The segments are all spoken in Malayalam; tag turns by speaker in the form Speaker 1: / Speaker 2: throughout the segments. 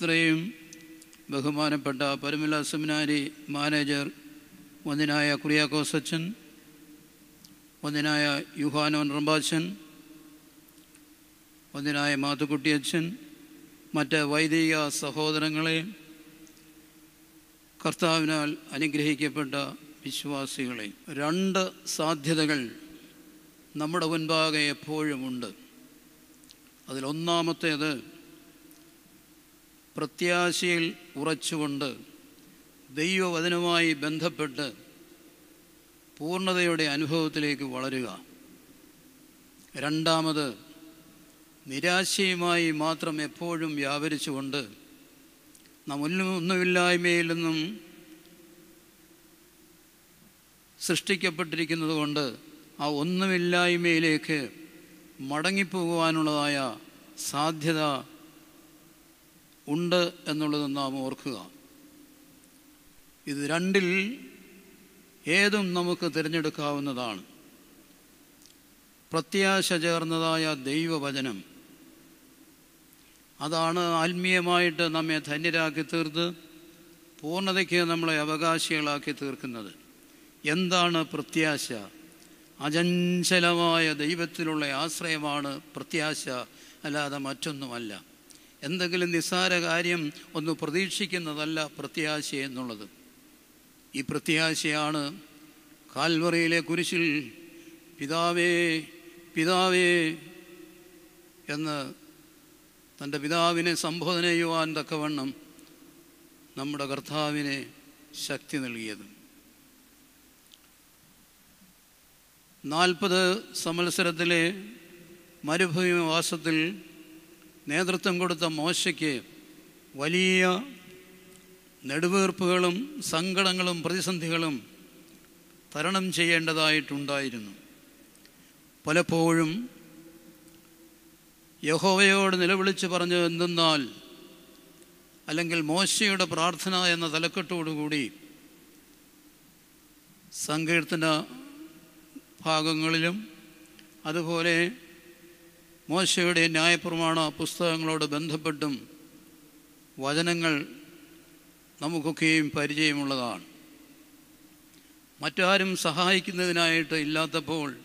Speaker 1: ഇത്രയും ബഹുമാനപ്പെട്ട പരമില സെമിനാരി മാനേജർ ഒന്നിനായ കുറിയാക്കോസ് അച്ഛൻ ഒന്നിനായ യുഹാനോൻ റംബാച്ചൻ ഒന്നിനായ മാത്തുക്കുട്ടി അച്ഛൻ മറ്റ് വൈദിക സഹോദരങ്ങളെ കർത്താവിനാൽ അനുഗ്രഹിക്കപ്പെട്ട വിശ്വാസികളെ രണ്ട് സാധ്യതകൾ നമ്മുടെ മുൻപാകെ എപ്പോഴുമുണ്ട് അതിലൊന്നാമത്തേത് പ്രത്യാശയിൽ ഉറച്ചുകൊണ്ട് ദൈവവചനവുമായി ബന്ധപ്പെട്ട് പൂർണതയുടെ അനുഭവത്തിലേക്ക് വളരുക. രണ്ടാമത് നിരാശയുമായി മാത്രം എപ്പോഴും വ്യാപരിച്ചുകൊണ്ട് നാം ഒന്നും ഒന്നുമില്ലായ്മയിൽ നിന്നും സൃഷ്ടിക്കപ്പെട്ടിരിക്കുന്നത് കൊണ്ട് ആ ഒന്നുമില്ലായ്മയിലേക്ക് മടങ്ങിപ്പോകുവാനുള്ളതായ സാധ്യത ഉണ്ട് എന്നുള്ളത് നാം ഓർക്കുക. ഇത് രണ്ടിൽ ഏതും നമുക്ക് തിരഞ്ഞെടുക്കാവുന്നതാണ്. പ്രത്യാശ ചേർന്നതായ ദൈവവചനം. അതാണ് ആത്മീയമായിട്ട് നമ്മെ ധന്യരാക്കി തീർത്ത് പൂർണതയ്ക്ക് നമ്മളെ അവകാശികളാക്കി തീർക്കുന്നത്. എന്താണ് പ്രത്യാശ? അചഞ്ചലമായ ദൈവത്തിലുള്ള ആശ്രയമാണ് പ്രത്യാശ അല്ലാതെ മറ്റൊന്നുമല്ല. എന്തെങ്കിലും നിസ്സാര കാര്യം ഒന്ന് പ്രതീക്ഷിക്കുന്നതല്ല പ്രത്യാശ എന്നുള്ളത്. ഈ പ്രത്യാശയാണ് കാൽവറയിലെ കുരിശിൽ പിതാവേ പിതാവേ എന്ന് തന്റെ പിതാവിനെ സംബോധന ചെയ്യുവാൻ തക്കവണ്ണം നമ്മുടെ കർത്താവിനെ ശക്തി നൽകിയത്. നാൽപ്പത് മരുഭൂമി മരുഭൂമിവാസത്തിൽ നേതൃത്വം കൊടുത്ത മോശയ്ക്ക് വലിയ നെടുവീർപ്പുകളും സങ്കടങ്ങളും പ്രതിസന്ധികളും തരണം ചെയ്യേണ്ടതായിട്ടുണ്ടായിരുന്നു. പലപ്പോഴും യഹോവയോട് നിലവിളിച്ച് പറഞ്ഞു എന്തെന്നാൽ അല്ലെങ്കിൽ മോശയുടെ പ്രാർത്ഥന എന്ന തലക്കെട്ടോടുകൂടി സങ്കീർത്തന ഭാഗങ്ങളിലും അതുപോലെ മോശയുടെ ന്യായപ്രമാണ പുസ്തകങ്ങളോട് ബന്ധപ്പെട്ടും വചനങ്ങൾ നമുക്കൊക്കെയും പരിചയമുള്ളതാണ്. മറ്റാരും സഹായിക്കുന്നതിനായിട്ട് ഇല്ലാത്തപ്പോൾ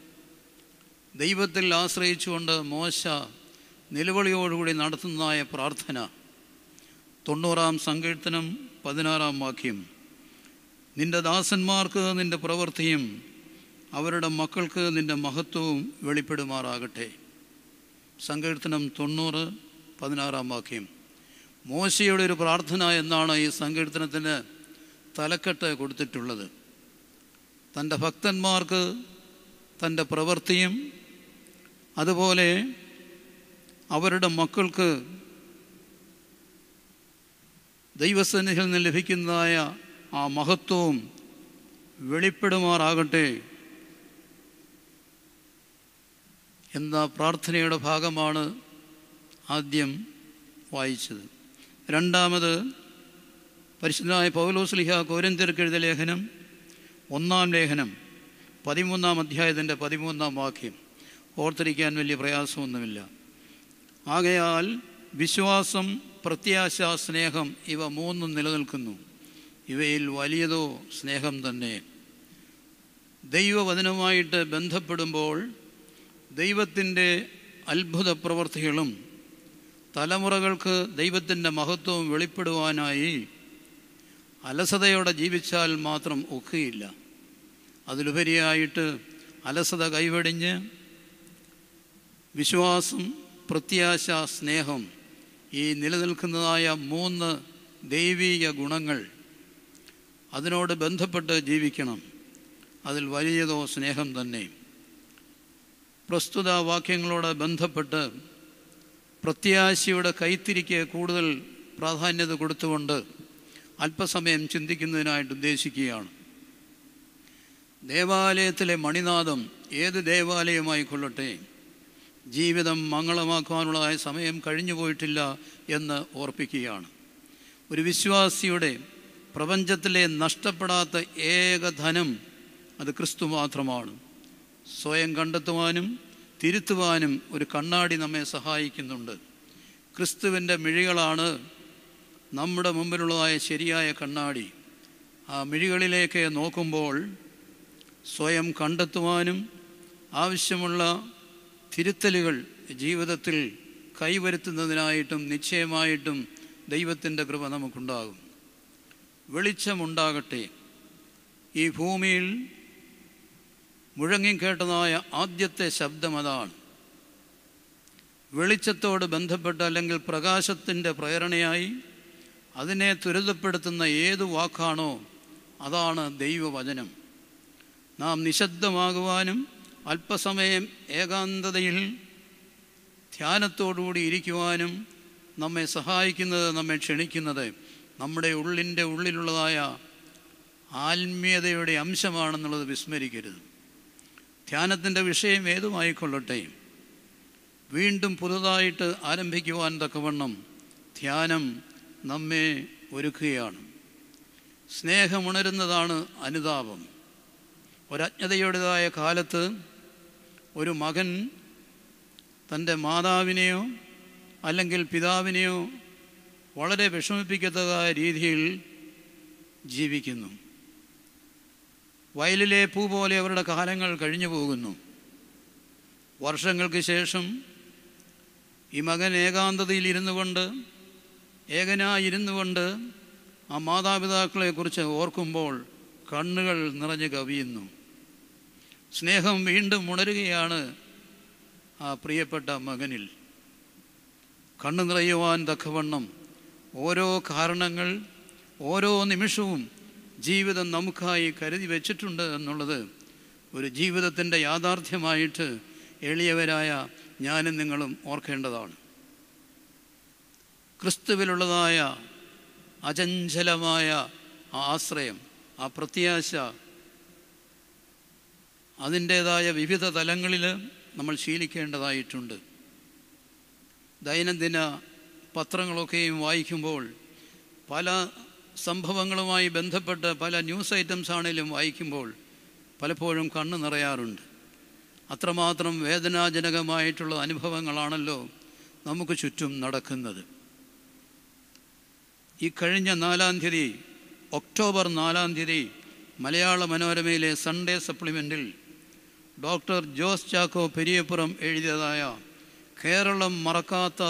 Speaker 1: ദൈവത്തിൽ ആശ്രയിച്ചുകൊണ്ട് മോശ നിലവിളിയോടുകൂടി നടത്തുന്നതായ പ്രാർത്ഥന. തൊണ്ണൂറാം സങ്കീർത്തനം പതിനാറാം വാക്യം. നിന്റെ ദാസന്മാർക്ക് നിന്റെ പ്രവൃത്തിയും അവരുടെ മക്കൾക്ക് നിന്റെ മഹത്വവും വെളിപ്പെടുമാറാകട്ടെ. സങ്കീർത്തനം തൊണ്ണൂറ് പതിനാറാം വാക്യം. മോശയുടെ ഒരു പ്രാർത്ഥന എന്നാണ് ഈ സങ്കീർത്തനത്തിന് തലക്കെട്ട് കൊടുത്തിട്ടുള്ളത്. തന്റെ ഭക്തന്മാർക്ക് തന്റെ പ്രവൃത്തിയും അതുപോലെ അവരുടെ മക്കൾക്ക് ദൈവസന്നിധിയിൽ നിന്ന് ലഭിക്കുന്നതായ ആ മഹത്വവും വെളിപ്പെടുമാറാകട്ടെ എന്ന പ്രാർത്ഥനയുടെ ഭാഗമാണ് ആദ്യം വായിച്ചത്. രണ്ടാമത് പരിശുദ്ധനായ പൗലോസ്ലിഹ കോരന്തിർക്കെഴുത ലേഖനം ഒന്നാം ലേഖനം പതിമൂന്നാം അധ്യായത്തിന്റെ പതിമൂന്നാം വാക്യം. ഓർത്തിരിക്കാൻ വലിയ പ്രയാസമൊന്നുമില്ല. ആകയാൽ വിശ്വാസം പ്രത്യാശ സ്നേഹം ഇവ മൂന്നും നിലനിൽക്കുന്നു. ഇവയിൽ വലിയതോ സ്നേഹം തന്നെ. ദൈവവചനവുമായിട്ട് ബന്ധപ്പെടുമ്പോൾ ദൈവത്തിന്റെ അത്ഭുത പ്രവർത്തികളും തലമുറകൾക്ക് ദൈവത്തിന്റെ മഹത്വവും വെളിപ്പെടുവാനായി അലസതയോടെ ജീവിച്ചാൽ മാത്രം ഒക്കുകയില്ല അതിലുപരിയായിട്ട് അലസത കൈവെടിഞ്ഞ് വിശ്വാസം പ്രത്യാശ സ്നേഹം ഈ നിലനിൽക്കുന്നതായ മൂന്ന് ദൈവീക ഗുണങ്ങൾ അതിനോട് ബന്ധപ്പെട്ട് ജീവിക്കണം. അതിൽ വലിയതോ സ്നേഹം തന്നെ. പ്രസ്തുത വാക്യങ്ങളോട് ബന്ധപ്പെട്ട് പ്രത്യാശയുടെ കൈത്തിരിക്ക് കൂടുതൽ പ്രാധാന്യത കൊടുത്തുകൊണ്ട് അല്പസമയം ചിന്തിക്കുന്നതിനായിട്ട് ഉദ്ദേശിക്കുകയാണ്. ദേവാലയത്തിലെ മണിനാദം ഏത് ദേവാലയമായി കൊള്ളട്ടെ? ജീവിതം മംഗളമാക്കുവാനുള്ളതായ സമയം കഴിഞ്ഞു പോയിട്ടില്ല എന്ന് ഓർപ്പിക്കുകയാണ്. ഒരു വിശ്വാസിയുടെ പ്രപഞ്ചത്തിലെ നഷ്ടപ്പെടാത്ത ഏകധനം അത് ക്രിസ്തു മാത്രമാണ്. സ്വയം കണ്ടെത്തുവാനും തിരുത്തുവാനും ഒരു കണ്ണാടി നമ്മെ സഹായിക്കുന്നുണ്ട്. ക്രിസ്തുവിന്റെ മിഴികളാണ് നമ്മുടെ മുമ്പിലുള്ളതായ ശരിയായ കണ്ണാടി. ആ മിഴികളിലേക്ക് നോക്കുമ്പോൾ സ്വയം കണ്ടെത്തുവാനും ആവശ്യമുള്ള തിരുത്തലുകൾ ജീവിതത്തിൽ കൈവരുത്തുന്നതിനായിട്ടും നിശ്ചയമായിട്ടും ദൈവത്തിന്റെ കൃപ നമുക്കുണ്ടാകും. വെളിച്ചമുണ്ടാകട്ടെ. ഈ ഭൂമിയിൽ മുഴങ്ങിക്കേട്ടതായ ആദ്യത്തെ ശബ്ദം അതാണ് വെളിച്ചത്തോട് ബന്ധപ്പെട്ട് അല്ലെങ്കിൽ പ്രകാശത്തിന്റെ പ്രേരണയായി അതിനെ ത്വരിതപ്പെടുത്തുന്ന ഏത് വാക്കാണോ അതാണ് ദൈവവചനം. നാം നിശബ്ദമാകുവാനും അല്പസമയം ഏകാന്തതയിൽ ധ്യാനത്തോടുകൂടി ഇരിക്കുവാനും നമ്മെ സഹായിക്കുന്നത് നമ്മെ ക്ഷണിക്കുന്നത് നമ്മുടെ ഉള്ളിന്റെ ഉള്ളിലുള്ളതായ ആത്മീയതയുടെ അംശമാണെന്നുള്ളത് വിസ്മരിക്കരുത്. ധ്യാനത്തിന്റെ വിഷയം ഏതുമായിക്കൊള്ളട്ടെ? വീണ്ടും പുതുതായിട്ട് ആരംഭിക്കുവാൻ തക്കവണ്ണം ധ്യാനം നമ്മെ ഒരുക്കുകയാണ്. സ്നേഹമുണരുന്നതാണ് അനുതാപം. ഒരജ്ഞതയുടേതായ കാലത്ത് ഒരു മകൻ തന്റെ മാതാവിനെയോ അല്ലെങ്കിൽ പിതാവിനെയോ വളരെ വിഷമിപ്പിക്കത്തതായ രീതിയിൽ ജീവിക്കുന്നു. വയലിലെ പൂ പോലെ അവരുടെ കാലങ്ങൾ കഴിഞ്ഞു പോകുന്നു. വർഷങ്ങൾക്ക് ശേഷം ഈ മകൻ ഏകാന്തതയിൽ ഇരുന്നു കൊണ്ട് ഏകനായിരുന്നു കൊണ്ട് ആ മാതാപിതാക്കളെക്കുറിച്ച് ഓർക്കുമ്പോൾ കണ്ണുകൾ നിറഞ്ഞു കവിയുന്നു. സ്നേഹം വീണ്ടും ഉണരുകയാണ് ആ പ്രിയപ്പെട്ട മകനിൽ. കണ്ണു നിറയുവാൻ തക്കവണ്ണം ഓരോ കാരണങ്ങൾ ഓരോ നിമിഷവും ജീവിതം നമുക്കായി കരുതി വെച്ചിട്ടുണ്ട് എന്നുള്ളത് ഒരു ജീവിതത്തിന്റെ യാഥാർത്ഥ്യമായിട്ട് എളിയവരായ ഞാനും നിങ്ങളും ഓർക്കേണ്ടതാണ്. ക്രിസ്തുവിലുള്ളതായ അചഞ്ചലമായ ആശ്രയം ആ പ്രത്യാശ അതിന്റേതായ വിവിധ തലങ്ങളിൽ നമ്മൾ ശീലിക്കേണ്ടതായിട്ടുണ്ട്. ദൈനംദിന പത്രങ്ങളൊക്കെയും വായിക്കുമ്പോൾ പല സംഭവങ്ങളുമായി ബന്ധപ്പെട്ട് പല ന്യൂസ് ഐറ്റംസ് ആണെങ്കിലും വായിക്കുമ്പോൾ പലപ്പോഴും കണ്ണു നിറയാറുണ്ട്. അത്രമാത്രം വേദനാജനകമായിട്ടുള്ള അനുഭവങ്ങളാണല്ലോ നമുക്ക് ചുറ്റും നടക്കുന്നത്. ഈ കഴിഞ്ഞ നാലാം തീയതി ഒക്ടോബർ നാലാം തീയതി മലയാള മനോരമയിലെ സൺഡേ സപ്ലിമെന്റിൽ ഡോക്ടർ ജോസ് ചാക്കോ പെരിയപ്പുറം എഴുതിയതായ കേരളം മറക്കാത്ത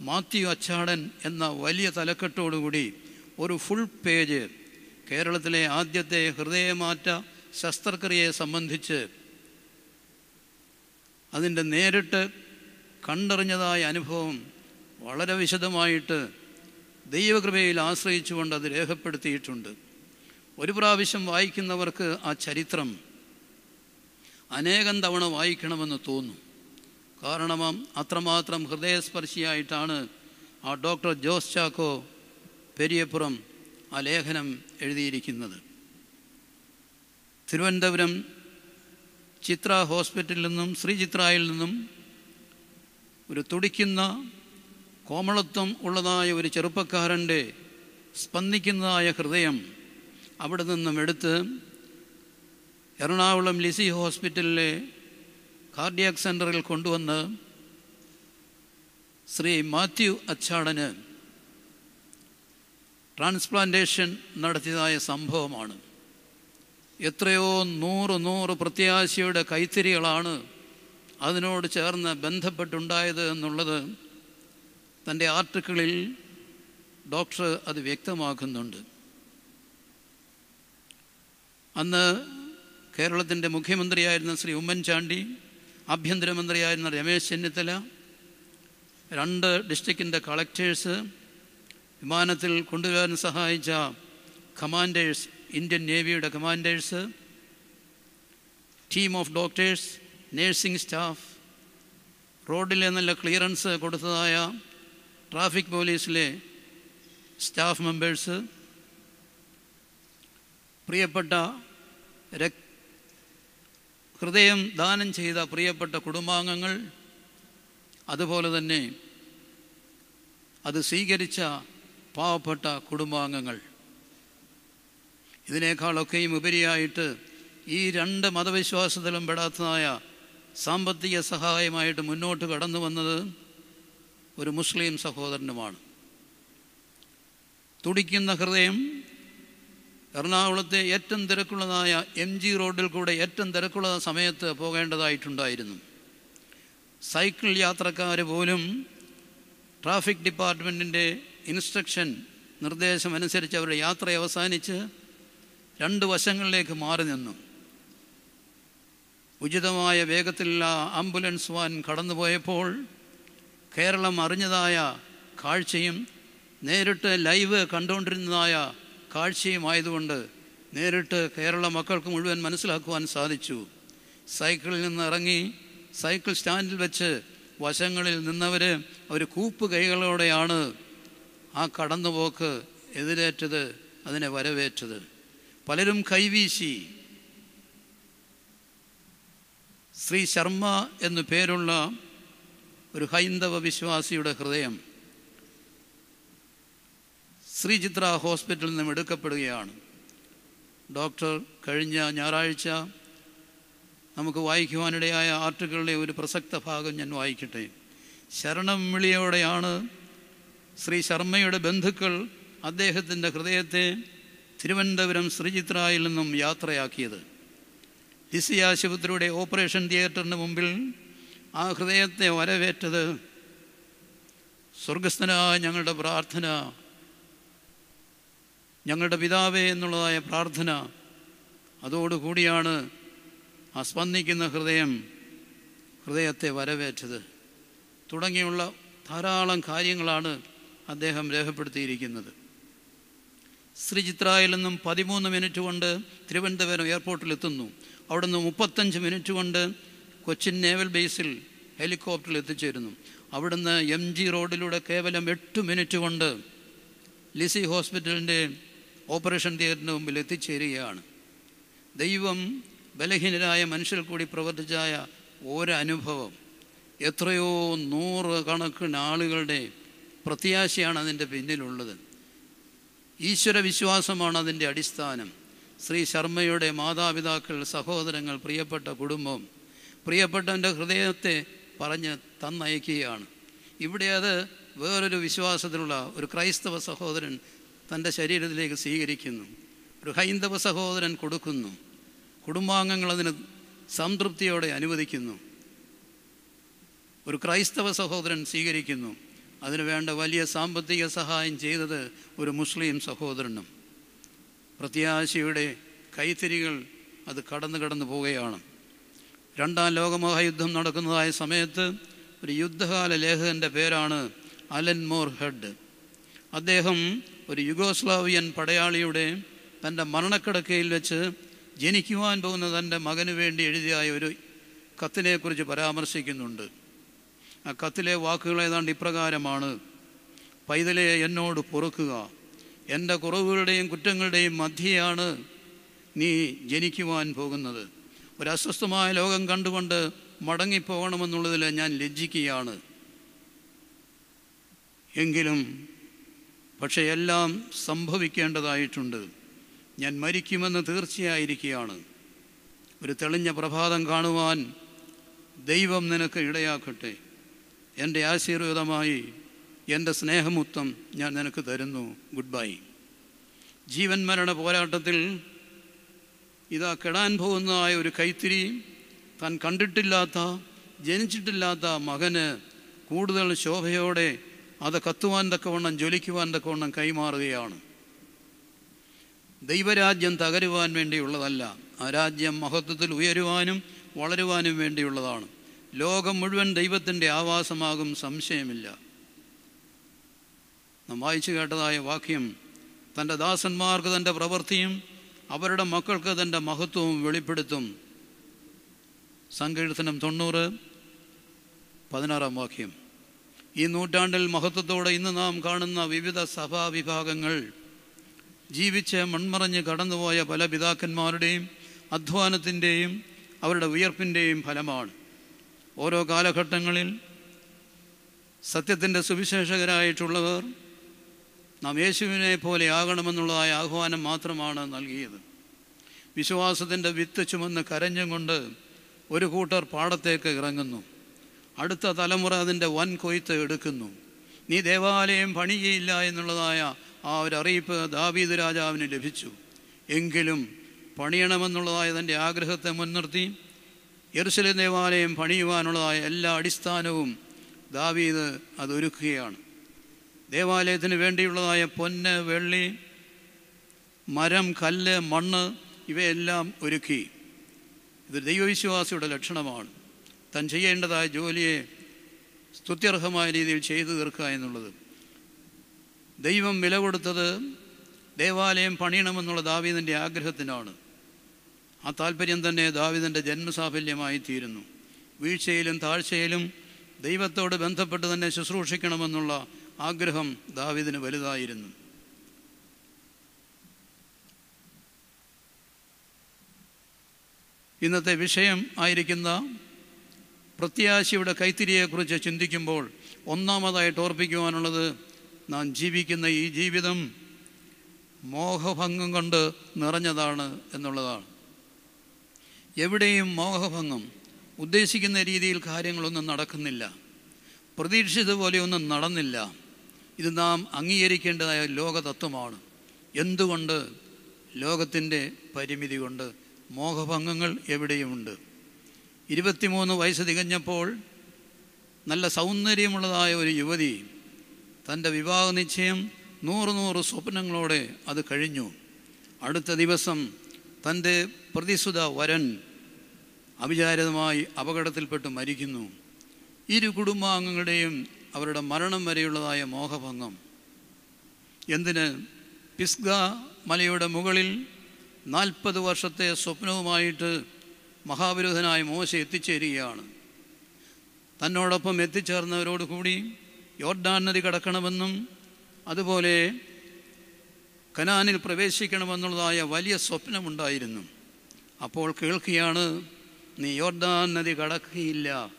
Speaker 1: മാത്യു അച്ചാടൻ എന്ന വലിയ തലക്കെട്ടോടുകൂടി ഒരു ഫുൾ പേജ് കേരളത്തിലെ ആദ്യത്തെ ഹൃദയമാറ്റ ശസ്ത്രക്രിയയെ സംബന്ധിച്ച് അതിന്റെ നേരിട്ട് കണ്ടറിഞ്ഞതായ അനുഭവം വളരെ വിശദമായിട്ട് ദൈവകൃപയിൽ ആശ്രയിച്ചുകൊണ്ട് അത് രേഖപ്പെടുത്തിയിട്ടുണ്ട്. ഒരു പ്രാവശ്യം വായിക്കുന്നവർക്ക് ആ ചരിത്രം അനേകം തവണ വായിക്കണമെന്ന് തോന്നും. കാരണം അത്രമാത്രം ഹൃദയസ്പർശിയായിട്ടാണ് ആ ഡോക്ടർ ജോസ് ചാക്കോ പെരിയപ്പുറം ആ ലേഖനം എഴുതിയിരിക്കുന്നത്. തിരുവനന്തപുരം ചിത്ര ഹോസ്പിറ്റലിൽ നിന്നും ശ്രീ ചിത്രയിൽ നിന്നും ഒരു തുടിക്കുന്ന കോമളത്വം ഉള്ളതായ ഒരു ചെറുപ്പക്കാരന്റെ സ്പന്ദിക്കുന്നതായ ഹൃദയം അവിടെ നിന്നും എടുത്ത് എറണാകുളം ലിസി ഹോസ്പിറ്റലിലെ കാർഡിയാക് സെന്ററിൽ കൊണ്ടുവന്ന് ശ്രീ മാത്യു അച്ചാടന് ട്രാൻസ്പ്ലാന്റേഷൻ നടത്തിയതായ സംഭവമാണ്. എത്രയോ നൂറ് നൂറ് പ്രത്യാശയുടെ കൈത്തിരികളാണ് അതിനോട് ചേർന്ന് ബന്ധപ്പെട്ടുണ്ടായത് എന്നുള്ളത് തന്റെ ആർട്ടിക്കിളിൽ ഡോക്ടർ അത് വ്യക്തമാക്കുന്നുണ്ട്. അന്ന് കേരളത്തിന്റെ മുഖ്യമന്ത്രിയായിരുന്ന ശ്രീ ഉമ്മൻചാണ്ടി ആഭ്യന്തരമന്ത്രിയായിരുന്ന രമേശ് ചെന്നിത്തല രണ്ട് ഡിസ്ട്രിക്റ്റിന്റെ കളക്ടേഴ്സ് വിമാനത്തിൽ കൊണ്ടുവരാൻ സഹായിച്ച commanders Indian നേവിയുടെ commanders team of doctors nursing staff റോഡിലെ നല്ല ക്ലിയറൻസ് കൊടുത്തതായ ട്രാഫിക് പോലീസിലെ സ്റ്റാഫ് മെമ്പേഴ്സ് പ്രിയപ്പെട്ട ഹൃദയം ദാനം ചെയ്ത പ്രിയപ്പെട്ട കുടുംബാംഗങ്ങൾ അതുപോലെ തന്നെ അത് സ്വീകരിച്ച പാവപ്പെട്ട കുടുംബാംഗങ്ങൾ. ഇതിനേക്കാളൊക്കെയും ഉപരിയായിട്ട് ഈ രണ്ട് മതവിശ്വാസത്തിലും പെടാത്തതായ സാമ്പത്തിക സഹായമായിട്ട് മുന്നോട്ട് കടന്നു വന്നത് ഒരു മുസ്ലിം സഹോദരനുമാണ്. തുടിക്കുന്ന ഹൃദയം എറണാകുളത്തെ ഏറ്റവും തിരക്കുള്ളതായ എം ജി റോഡിൽ കൂടെ ഏറ്റവും തിരക്കുള്ള സമയത്ത് പോകേണ്ടതായിട്ടുണ്ടായിരുന്നു. സൈക്കിൾ യാത്രക്കാർ പോലും ട്രാഫിക് ഡിപ്പാർട്ട്മെന്റിന്റെ ഇൻസ്ട്രക്ഷൻ നിർദ്ദേശം അനുസരിച്ച് അവരുടെ യാത്ര അവസാനിച്ച് രണ്ട് വശങ്ങളിലേക്ക് മാറി നിന്നു. ഉചിതമായ വേഗത്തിലുള്ള ആംബുലൻസ് വാൻ കടന്നുപോയപ്പോൾ കേരളം അറിഞ്ഞതായ കാഴ്ചയും നേരിട്ട് ലൈവ് കണ്ടുകൊണ്ടിരുന്നതായ കാഴ്ചയുമായതുകൊണ്ട് നേരിട്ട് കേരള മക്കൾക്ക് മുഴുവൻ മനസ്സിലാക്കുവാൻ സാധിച്ചു. സൈക്കിളിൽ നിന്ന് ഇറങ്ങി സൈക്കിൾ സ്റ്റാൻഡിൽ വെച്ച് വശങ്ങളിൽ നിന്നവർ അവർ കൂപ്പ് കൈകളോടെയാണ് ആ കടന്നുപോക്ക് എതിരേറ്റത് അതിനെ വരവേറ്റത്. പലരും കൈവീശി. ശ്രീ ശർമ്മ എന്നു പേരുള്ള ഒരു ഹൈന്ദവ വിശ്വാസിയുടെ ഹൃദയം ശ്രീ ചിത്ര ഹോസ്പിറ്റലിൽ നിന്നും എടുക്കപ്പെടുകയാണ്. ഡോക്ടർ കഴിഞ്ഞ ഞായറാഴ്ച നമുക്ക് വായിക്കുവാനിടയായ ആർട്ടുകളുടെ ഒരു പ്രസക്ത ഭാഗം ഞാൻ വായിക്കട്ടെ. ശരണം വിളിയോടെയാണ് ശ്രീ ശർമ്മയുടെ ബന്ധുക്കൾ അദ്ദേഹത്തിന്റെ ഹൃദയത്തെ തിരുവനന്തപുരം ശ്രീചിത്രയിൽ നിന്നും യാത്രയാക്കിയത്. ലിസി ആശുപത്രിയുടെ ഓപ്പറേഷൻ തിയേറ്ററിന് മുമ്പിൽ ആ ഹൃദയത്തെ വരവേറ്റത് സ്വർഗസ്ഥനായ ഞങ്ങളുടെ പ്രാർത്ഥന ഞങ്ങളുടെ പിതാവേ എന്നുള്ളതായ പ്രാർത്ഥന അതോടുകൂടിയാണ് ആ സ്പന്ദിക്കുന്ന ഹൃദയം ഹൃദയത്തെ വരവേറ്റത്. തുടങ്ങിയുള്ള ധാരാളം കാര്യങ്ങളാണ് അദ്ദേഹം രേഖപ്പെടുത്തിയിരിക്കുന്നത്. ശ്രീചിത്രയിൽ നിന്നും പതിമൂന്ന് മിനിറ്റ് കൊണ്ട് തിരുവനന്തപുരം എയർപോർട്ടിൽ എത്തുന്നു. അവിടെ നിന്ന് മുപ്പത്തഞ്ച് മിനിറ്റ് കൊണ്ട് കൊച്ചിൻ നേവൽ ബേസിൽ ഹെലികോപ്റ്ററിൽ എത്തിച്ചേരുന്നു. അവിടുന്ന് എം ജി റോഡിലൂടെ കേവലം എട്ട് മിനിറ്റ് കൊണ്ട് ലിസി ഹോസ്പിറ്റലിന്റെ ഓപ്പറേഷൻ തിയേറ്ററിന് മുമ്പിൽ എത്തിച്ചേരുകയാണ്. ദൈവം ബലഹീനരായ മനുഷ്യർ കൂടി പ്രവർത്തിച്ചായ ഒരനുഭവം. എത്രയോ നൂറ് കണക്കിന് ആളുകളുടെ പ്രത്യാശയാണ് അതിന്റെ പിന്നിലുള്ളത്. ഈശ്വര വിശ്വാസമാണ് അതിന്റെ അടിസ്ഥാനം. ശ്രീ ശർമ്മയുടെ മാതാപിതാക്കൾ സഹോദരങ്ങൾ പ്രിയപ്പെട്ട കുടുംബം പ്രിയപ്പെട്ടവന്റെ ഹൃദയത്തെ പറഞ്ഞ് തന്നയക്കുകയാണ്. ഇവിടെ അത് വേറൊരു വിശ്വാസത്തിലുള്ള ഒരു ക്രൈസ്തവ സഹോദരൻ തന്റെ ശരീരത്തിലേക്ക് സ്വീകരിക്കുന്നു. ഒരു ഹൈന്ദവ സഹോദരൻ കൊടുക്കുന്നു. കുടുംബാംഗങ്ങൾ അതിന് സംതൃപ്തിയോടെ അനുവദിക്കുന്നു. ഒരു ക്രൈസ്തവ സഹോദരൻ സ്വീകരിക്കുന്നു. അതിനു വേണ്ട വലിയ സാമ്പത്തിക സഹായം ചെയ്തത് ഒരു മുസ്ലിം സഹോദരനും. പ്രത്യാശയുടെ കൈത്തിരികൾ അത് കടന്നു കടന്നു പോവുകയാണ്. രണ്ടാം ലോകമഹായുദ്ധം നടക്കുന്നതായ സമയത്ത് ഒരു യുദ്ധകാല ലേഖകന്റെ പേരാണ് അലൻ മോർ ഹെഡ്. അദ്ദേഹം ഒരു യുഗോസ്ലാവിയൻ പടയാളിയുടെ തന്റെ മരണക്കിടക്കയിൽ വെച്ച് ജനിക്കുവാൻ പോകുന്ന തന്റെ മകന് വേണ്ടി എഴുതിയായ ഒരു കത്തിനെക്കുറിച്ച് പരാമർശിക്കുന്നുണ്ട്. ആ കത്തിലെ വാക്കുകൾ ഏതാണ്ട് ഇപ്രകാരമാണ്. പൈതലെ എന്നോട് പൊറുക്കുക. എന്റെ കുറവുകളുടെയും കുറ്റങ്ങളുടെയും മധ്യയാണ് നീ ജനിക്കുവാൻ പോകുന്നത്. ഒരു അസ്വസ്ഥമായ ലോകം കണ്ടുകൊണ്ട് മടങ്ങിപ്പോകണമെന്നുള്ളതിൽ ഞാൻ ലജ്ജിക്കുകയാണ്. എങ്കിലും പക്ഷേ എല്ലാം സംഭവിക്കേണ്ടതായിട്ടുണ്ട്. ഞാൻ മരിക്കുമെന്ന് തീർച്ചയായിരിക്കുകയാണ്. ഒരു തെളിഞ്ഞ പ്രഭാതം കാണുവാൻ ദൈവം നിനക്ക് ഇടയാക്കട്ടെ. എന്റെ ആശീർവാദമായി എന്റെ സ്നേഹമുത്തം ഞാൻ നിനക്ക് തരുന്നു. ഗുഡ് ബൈ ജീവൻ മരണ പോരാട്ടത്തിൽ ഇതാ കെടാൻ പോകുന്നതായ ഒരു കൈത്തിരി താൻ കണ്ടിട്ടില്ലാത്ത ജനിച്ചിട്ടില്ലാത്ത മകന് കൂടുതൽ ശോഭയോടെ അത് കത്തുവാൻ തക്കവണ്ണം ജ്വലിക്കുവാൻ തക്കവണ്ണം കൈമാറുകയാണ്. ദൈവരാജ്യം തകരുവാൻ വേണ്ടിയുള്ളതല്ല ആ രാജ്യം മഹത്വത്തിൽ ഉയരുവാനും വളരുവാനും വേണ്ടിയുള്ളതാണ്. ലോകം മുഴുവൻ ദൈവത്തിന്റെ ആവാസമാകും സംശയമില്ല. നാം വായിച്ചു കേട്ടതായ വാക്യം തന്റെ ദാസന്മാർക്ക് തന്റെ പ്രവൃത്തിയും അവരുടെ മക്കൾക്ക് തന്റെ മഹത്വവും വെളിപ്പെടുത്തും. സങ്കീർത്തനം തൊണ്ണൂറ് പതിനാറാം വാക്യം. ഈ നൂറ്റാണ്ടിൽ മഹത്വത്തോടെ ഇന്ന് നാം കാണുന്ന വിവിധ സഭാവിഭാഗങ്ങൾ ജീവിച്ച് മൺമറഞ്ഞ് കടന്നുപോയ പല പിതാക്കന്മാരുടെയും അധ്വാനത്തിന്റെയും അവരുടെ ഉയർപ്പിന്റെയും ഫലമാണ്. ഓരോ കാലഘട്ടങ്ങളിൽ സത്യത്തിന്റെ സുവിശേഷകരായിട്ടുള്ളവർ നാം യേശുവിനെ പോലെ ആകണമെന്നുള്ളതായ ആഹ്വാനം മാത്രമാണ് നൽകിയത്. വിശ്വാസത്തിന്റെ വിത്ത് ചുമന്ന് കരഞ്ഞും കൊണ്ട് ഒരു കൂട്ടർ പാടത്തേക്ക് ഇറങ്ങുന്നു. അടുത്ത തലമുറ അതിന്റെ വൻ കൊയ്ത്ത് എടുക്കുന്നു. നീ ദേവാലയം പണിയയില്ല എന്നുള്ളതായ ആ ഒരു അറിയിപ്പ് ദാവീദ് രാജാവിന് ലഭിച്ചു. എങ്കിലും പണിയണമെന്നുള്ളതായ തന്റെ ആഗ്രഹത്തെ മുൻനിർത്തി യെറുസലേം ദേവാലയം പണിയുവാനുള്ളതായ എല്ലാ അടിസ്ഥാനവും ദാവീദ് അതൊരുക്കുകയാണ്. ദേവാലയത്തിന് വേണ്ടിയുള്ളതായ പൊന്ന് വെള്ളി മരം കല്ല് മണ്ണ് ഇവയെല്ലാം ഒരുക്കി. ഇത് ദൈവവിശ്വാസിയുടെ ലക്ഷണമാണ്. താൻ ചെയ്യേണ്ടതായ ജോലിയെ സ്തുത്യർഹമായ രീതിയിൽ ചെയ്തു തീർക്കുക എന്നുള്ളത്. ദൈവം വില കൊടുത്തത് ദേവാലയം പണിയണമെന്നുള്ള ദാവീദിന്റെ ആഗ്രഹത്തിനാണ്. ആ താല്പര്യം തന്നെ ദാവിദന്റെ ജന്മസാഫല്യമായി തീരുന്നു. വീഴ്ചയിലും താഴ്ചയിലും ദൈവത്തോട് ബന്ധപ്പെട്ട് തന്നെ ശുശ്രൂഷിക്കണമെന്നുള്ള ആഗ്രഹം ദാവിദിന് വലുതായിരുന്നു. ഇന്നത്തെ വിഷയം ആയിരിക്കുന്ന പ്രത്യാശയുടെ കൈത്തിരിയെക്കുറിച്ച് ചിന്തിക്കുമ്പോൾ ഒന്നാമതായിട്ട് ഓർപ്പിക്കുവാനുള്ളത് നാം ജീവിക്കുന്ന ഈ ജീവിതം മോഹഭംഗം കൊണ്ട് നിറഞ്ഞതാണ് എന്നുള്ളതാണ്. എവിടെയും മോഹഭംഗം ഉദ്ദേശിക്കുന്ന രീതിയിൽ കാര്യങ്ങളൊന്നും നടക്കുന്നില്ല. പ്രതീക്ഷിച്ചതുപോലെയൊന്നും നടന്നില്ല. ഇത് നാം അംഗീകരിക്കേണ്ടതായ ലോകതത്വമാണ്. എന്തുകൊണ്ട്? ലോകത്തിന്റെ പരിമിതി കൊണ്ട് മോഹഭംഗങ്ങൾ എവിടെയുമുണ്ട്? ഇരുപത്തിമൂന്ന് വയസ്സ് തികഞ്ഞപ്പോൾ നല്ല സൗന്ദര്യമുള്ളതായ ഒരു യുവതി തന്റെ വിവാഹ നിശ്ചയം നൂറ് നൂറ് സ്വപ്നങ്ങളോടെ അത് കഴിഞ്ഞു. അടുത്ത ദിവസം തന്റെ പ്രതിസുത വരൻ അവിചാരിതമായി അപകടത്തിൽപ്പെട്ട് മരിക്കുന്നു. ഇരു കുടുംബാംഗങ്ങളുടെയും അവരുടെ മരണം വരെയുള്ളതായ മോഹഭംഗം. എന്തിന്? പിസ്ഗ മലയുടെ മുകളിൽ നാൽപ്പത് വർഷത്തെ സ്വപ്നവുമായിട്ട് മഹാവിരോധനായ മോശ എത്തിച്ചേരുകയാണ്. തന്നോടൊപ്പം എത്തിച്ചേർന്നവരോടുകൂടി യോർഡാൻ നദി കടക്കണമെന്നും അതുപോലെ കനാനിൽ പ്രവേശിക്കണമെന്നുള്ളതായ വലിയ സ്വപ്നമുണ്ടായിരുന്നു. അപ്പോൾ കേൾക്കുകയാണ് നീ യോർദാൻ നദി കടക്കുകയില്ല.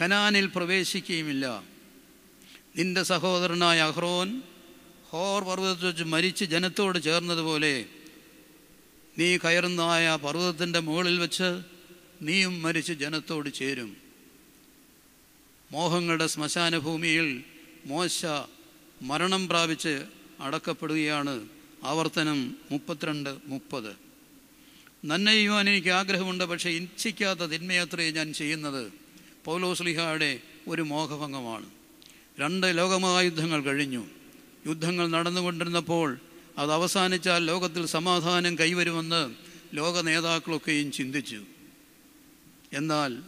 Speaker 1: കനാനിൽ പ്രവേശിക്കുകയുമില്ല. നിന്റെ സഹോദരനായ അഹ്റോൻ ഹോർ പർവതത്തിൽ വെച്ച് മരിച്ച് ജനത്തോട് ചേർന്നതുപോലെ നീ കയറുന്നതായ പർവതത്തിന്റെ മുകളിൽ വെച്ച് നീയും മരിച്ച് ജനത്തോട് ചേരും. മോഹങ്ങളുടെ ശ്മശാന ഭൂമിയിൽ മോശ മരണം പ്രാപിച്ച് അടക്കപ്പെടുകയാണ്. ആവർത്തനം മുപ്പത്തിരണ്ട് മുപ്പത്. നന്മ ചെയ്യുവാൻ എനിക്ക് ആഗ്രഹമുണ്ട് പക്ഷേ ഇച്ഛിക്കാത്ത തിന്മയാത്രയെ ഞാൻ ചെയ്യുന്നത്. പൗലോസ്ലിഹയുടെ ഒരു മോഹഭംഗമാണ്. രണ്ട് ലോകമഹായുദ്ധങ്ങൾ കഴിഞ്ഞു. യുദ്ധങ്ങൾ നടന്നുകൊണ്ടിരുന്നപ്പോൾ അത് അവസാനിച്ചാൽ ലോകത്തിൽ സമാധാനം കൈവരുമെന്ന് ലോക നേതാക്കളൊക്കെയും ചിന്തിച്ചു. എന്നാൽ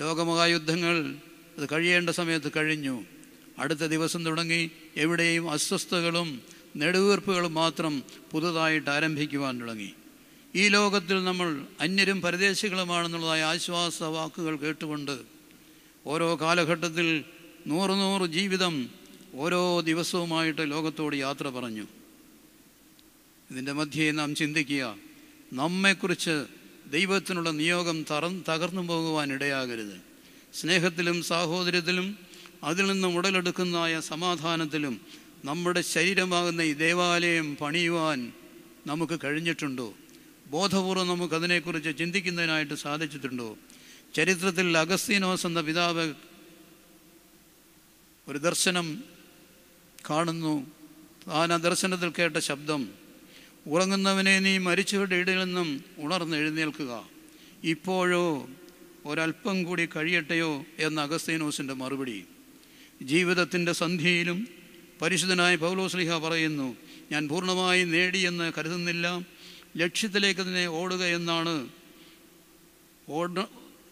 Speaker 1: ലോകമഹായുദ്ധങ്ങൾ അത് കഴിയേണ്ട സമയത്ത് കഴിഞ്ഞു. അടുത്ത ദിവസം തുടങ്ങി എവിടെയും അസ്വസ്ഥതകളും നെടുവീർപ്പുകളും മാത്രം പുതുതായിട്ട് ആരംഭിക്കുവാൻ തുടങ്ങി. ഈ ലോകത്തിൽ നമ്മൾ അന്യരും പരദേശികളുമാണെന്നുള്ളതായ ആശ്വാസ വാക്കുകൾ കേട്ടുകൊണ്ട് ഓരോ കാലഘട്ടത്തിൽ നൂറ് നൂറ് ജീവിതം ഓരോ ദിവസവുമായിട്ട് ലോകത്തോട് യാത്ര പറഞ്ഞു. ഇതിന്റെ മധ്യേ നാം ചിന്തിക്കുക നമ്മെക്കുറിച്ച് ദൈവത്തിനുള്ള നിയോഗം തറ തകർന്നു പോകുവാൻ ഇടയാകരുത്. സ്നേഹത്തിലും സാഹോദര്യത്തിലും അതിൽ നിന്നും ഉടലെടുക്കുന്നതായ സമാധാനത്തിലും നമ്മുടെ ശരീരമാകുന്ന ഈ ദേവാലയം പണിയുവാൻ നമുക്ക് കഴിഞ്ഞിട്ടുണ്ടോ? ബോധപൂർവം നമുക്കതിനെക്കുറിച്ച് ചിന്തിക്കുന്നതിനായിട്ട് സാധിച്ചിട്ടുണ്ടോ? ചരിത്രത്തിൽ അഗസ്തീനോസ് എന്ന പിതാവ് ഒരു ദർശനം കാണുന്നു. താൻ ആ ദർശനത്തിൽ കേട്ട ശബ്ദം ഉറങ്ങുന്നവനെ നീ മരിച്ചവരുടെ ഇടയിൽ നിന്നും ഉണർന്ന് എഴുന്നേൽക്കുക. ഇപ്പോഴോ ഒരല്പം കൂടി കഴിയട്ടെയോ? എന്ന് അഗസ്തീനോസിന്റെ മറുപടി. ജീവിതത്തിന്റെ സന്ധ്യയിലും പരിശുദ്ധനായ പൗലോസ്ലിഹ പറയുന്നു ഞാൻ പൂർണമായി നേടിയെന്ന് കരുതുന്നില്ല. ലക്ഷ്യത്തിലേക്ക് തന്നെ ഓടുക എന്നാണ്. ഓട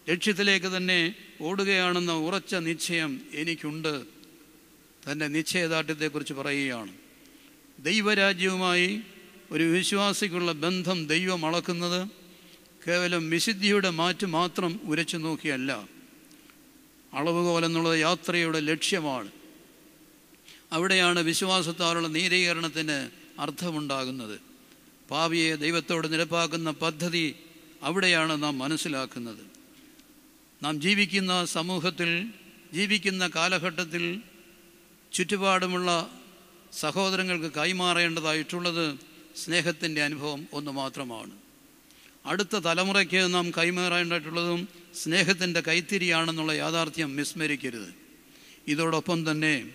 Speaker 1: ലക്ഷ്യത്തിലേക്ക് തന്നെ ഓടുകയാണെന്ന ഉറച്ച നിശ്ചയം എനിക്കുണ്ട്. തന്റെ നിശ്ചയദാർഢ്യത്തെക്കുറിച്ച് പറയുകയാണ്. ദൈവരാജ്യവുമായി ഒരു വിശ്വാസിക്കുള്ള ബന്ധം ദൈവം അളക്കുന്നത് കേവലം വിശുദ്ധിയുടെ മാറ്റ് മാത്രം ഉരച്ചു നോക്കിയല്ല. അളവുകോൽ എന്നുള്ളത് യാത്രയുടെ ലക്ഷ്യമാണ്. അവിടെയാണ് വിശ്വാസത്താലുള്ള നീരീകരണത്തിന് അർത്ഥമുണ്ടാകുന്നത്. പാവിയെ ദൈവത്തോട് നിരപ്പാക്കുന്ന പദ്ധതി അവിടെയാണ് നാം മനസ്സിലാക്കുന്നത്. നാം ജീവിക്കുന്ന സമൂഹത്തിൽ ജീവിക്കുന്ന കാലഘട്ടത്തിൽ ചുറ്റുപാടുമുള്ള സഹോദരങ്ങൾക്ക് കൈമാറേണ്ടതായിട്ടുള്ളത് സ്നേഹത്തിന്റെ അനുഭവം ഒന്ന് മാത്രമാണ്. അടുത്ത തലമുറയ്ക്ക് നാം കൈമാറേണ്ടതായിട്ടുള്ളതും സ്നേഹത്തിന്റെ കൈത്തിരിയാണെന്നുള്ള യാഥാർത്ഥ്യം വിസ്മരിക്കരുത്. ഇതോടൊപ്പം തന്നെ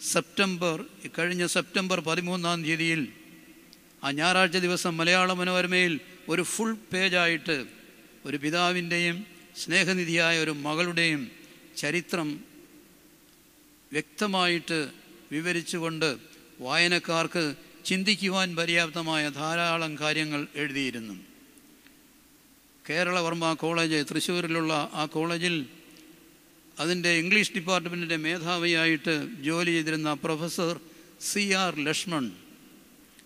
Speaker 1: സെപ്റ്റംബർ കഴിഞ്ഞ സെപ്റ്റംബർ പതിമൂന്നാം തീയതിയിൽ ആ ഞായറാഴ്ച ദിവസം മലയാള മനോരമയിൽ ഒരു ഫുൾ പേജായിട്ട് ഒരു പിതാവിന്റെയും സ്നേഹനിധിയായ ഒരു മകളുടെയും ചരിത്രം വ്യക്തമായിട്ട് വിവരിച്ചുകൊണ്ട് വായനക്കാർക്ക് ചിന്തിക്കുവാൻ പര്യാപ്തമായ ധാരാളം കാര്യങ്ങൾ എഴുതിയിരുന്നു. കേരളവർമ്മ കോളേജ് തൃശ്ശൂരിലുള്ള ആ കോളേജിൽ അതിന്റെ ഇംഗ്ലീഷ് ഡിപ്പാർട്ട്മെന്റിന്റെ മേധാവിയായിട്ട് ജോലി ചെയ്തിരുന്ന പ്രൊഫസർ സി ആർ ലക്ഷ്മൺ.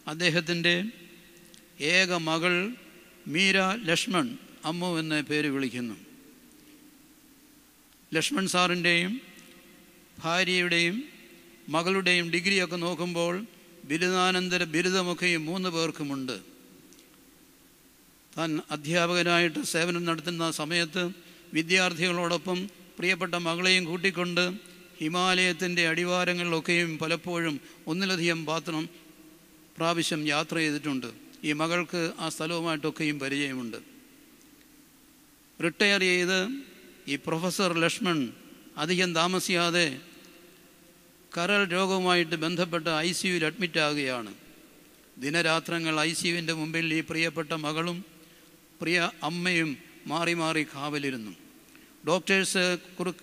Speaker 1: അദ്ദേഹത്തിന്റെ ഏക മകൾ മീര ലക്ഷ്മൺ അമ്മു എന്ന പേര് വിളിക്കുന്നു. ലക്ഷ്മൺ സാറിന്റെയും ഭാര്യയുടെയും മകളുടെയും ഡിഗ്രിയൊക്കെ നോക്കുമ്പോൾ ബിരുദാനന്തര ബിരുദമൊക്കെ ഈ മൂന്ന് പേർക്കുമുണ്ട്. താൻ അധ്യാപകനായിട്ട് സേവനം നടത്തുന്ന സമയത്ത് വിദ്യാർത്ഥികളോടൊപ്പം പ്രിയപ്പെട്ട മകളെയും കൂട്ടിക്കൊണ്ട് ഹിമാലയത്തിന്റെ അടിവാരങ്ങളിലൊക്കെയും പലപ്പോഴും ഒന്നിലധികം പാത്രം പ്രാവശ്യം യാത്ര ചെയ്തിട്ടുണ്ട്. ഈ മകൾക്ക് ആ സ്ഥലവുമായിട്ടൊക്കെയും പരിചയമുണ്ട്. റിട്ടയർ ചെയ്ത് ഈ പ്രൊഫസർ ലക്ഷ്മൺ അധികം താമസിയാതെ കരൾ രോഗവുമായിട്ട് ബന്ധപ്പെട്ട് ഐ സി യുവിൽ അഡ്മിറ്റ് ആകുകയാണ് ദിനരാത്രങ്ങൾ ഐ സി യുവിന്റെ മുമ്പിൽ ഈ പ്രിയപ്പെട്ട മകളും പ്രിയ അമ്മയും മാറി മാറി കാവലിരുന്നു. ഡോക്ടേഴ്സ് കുറു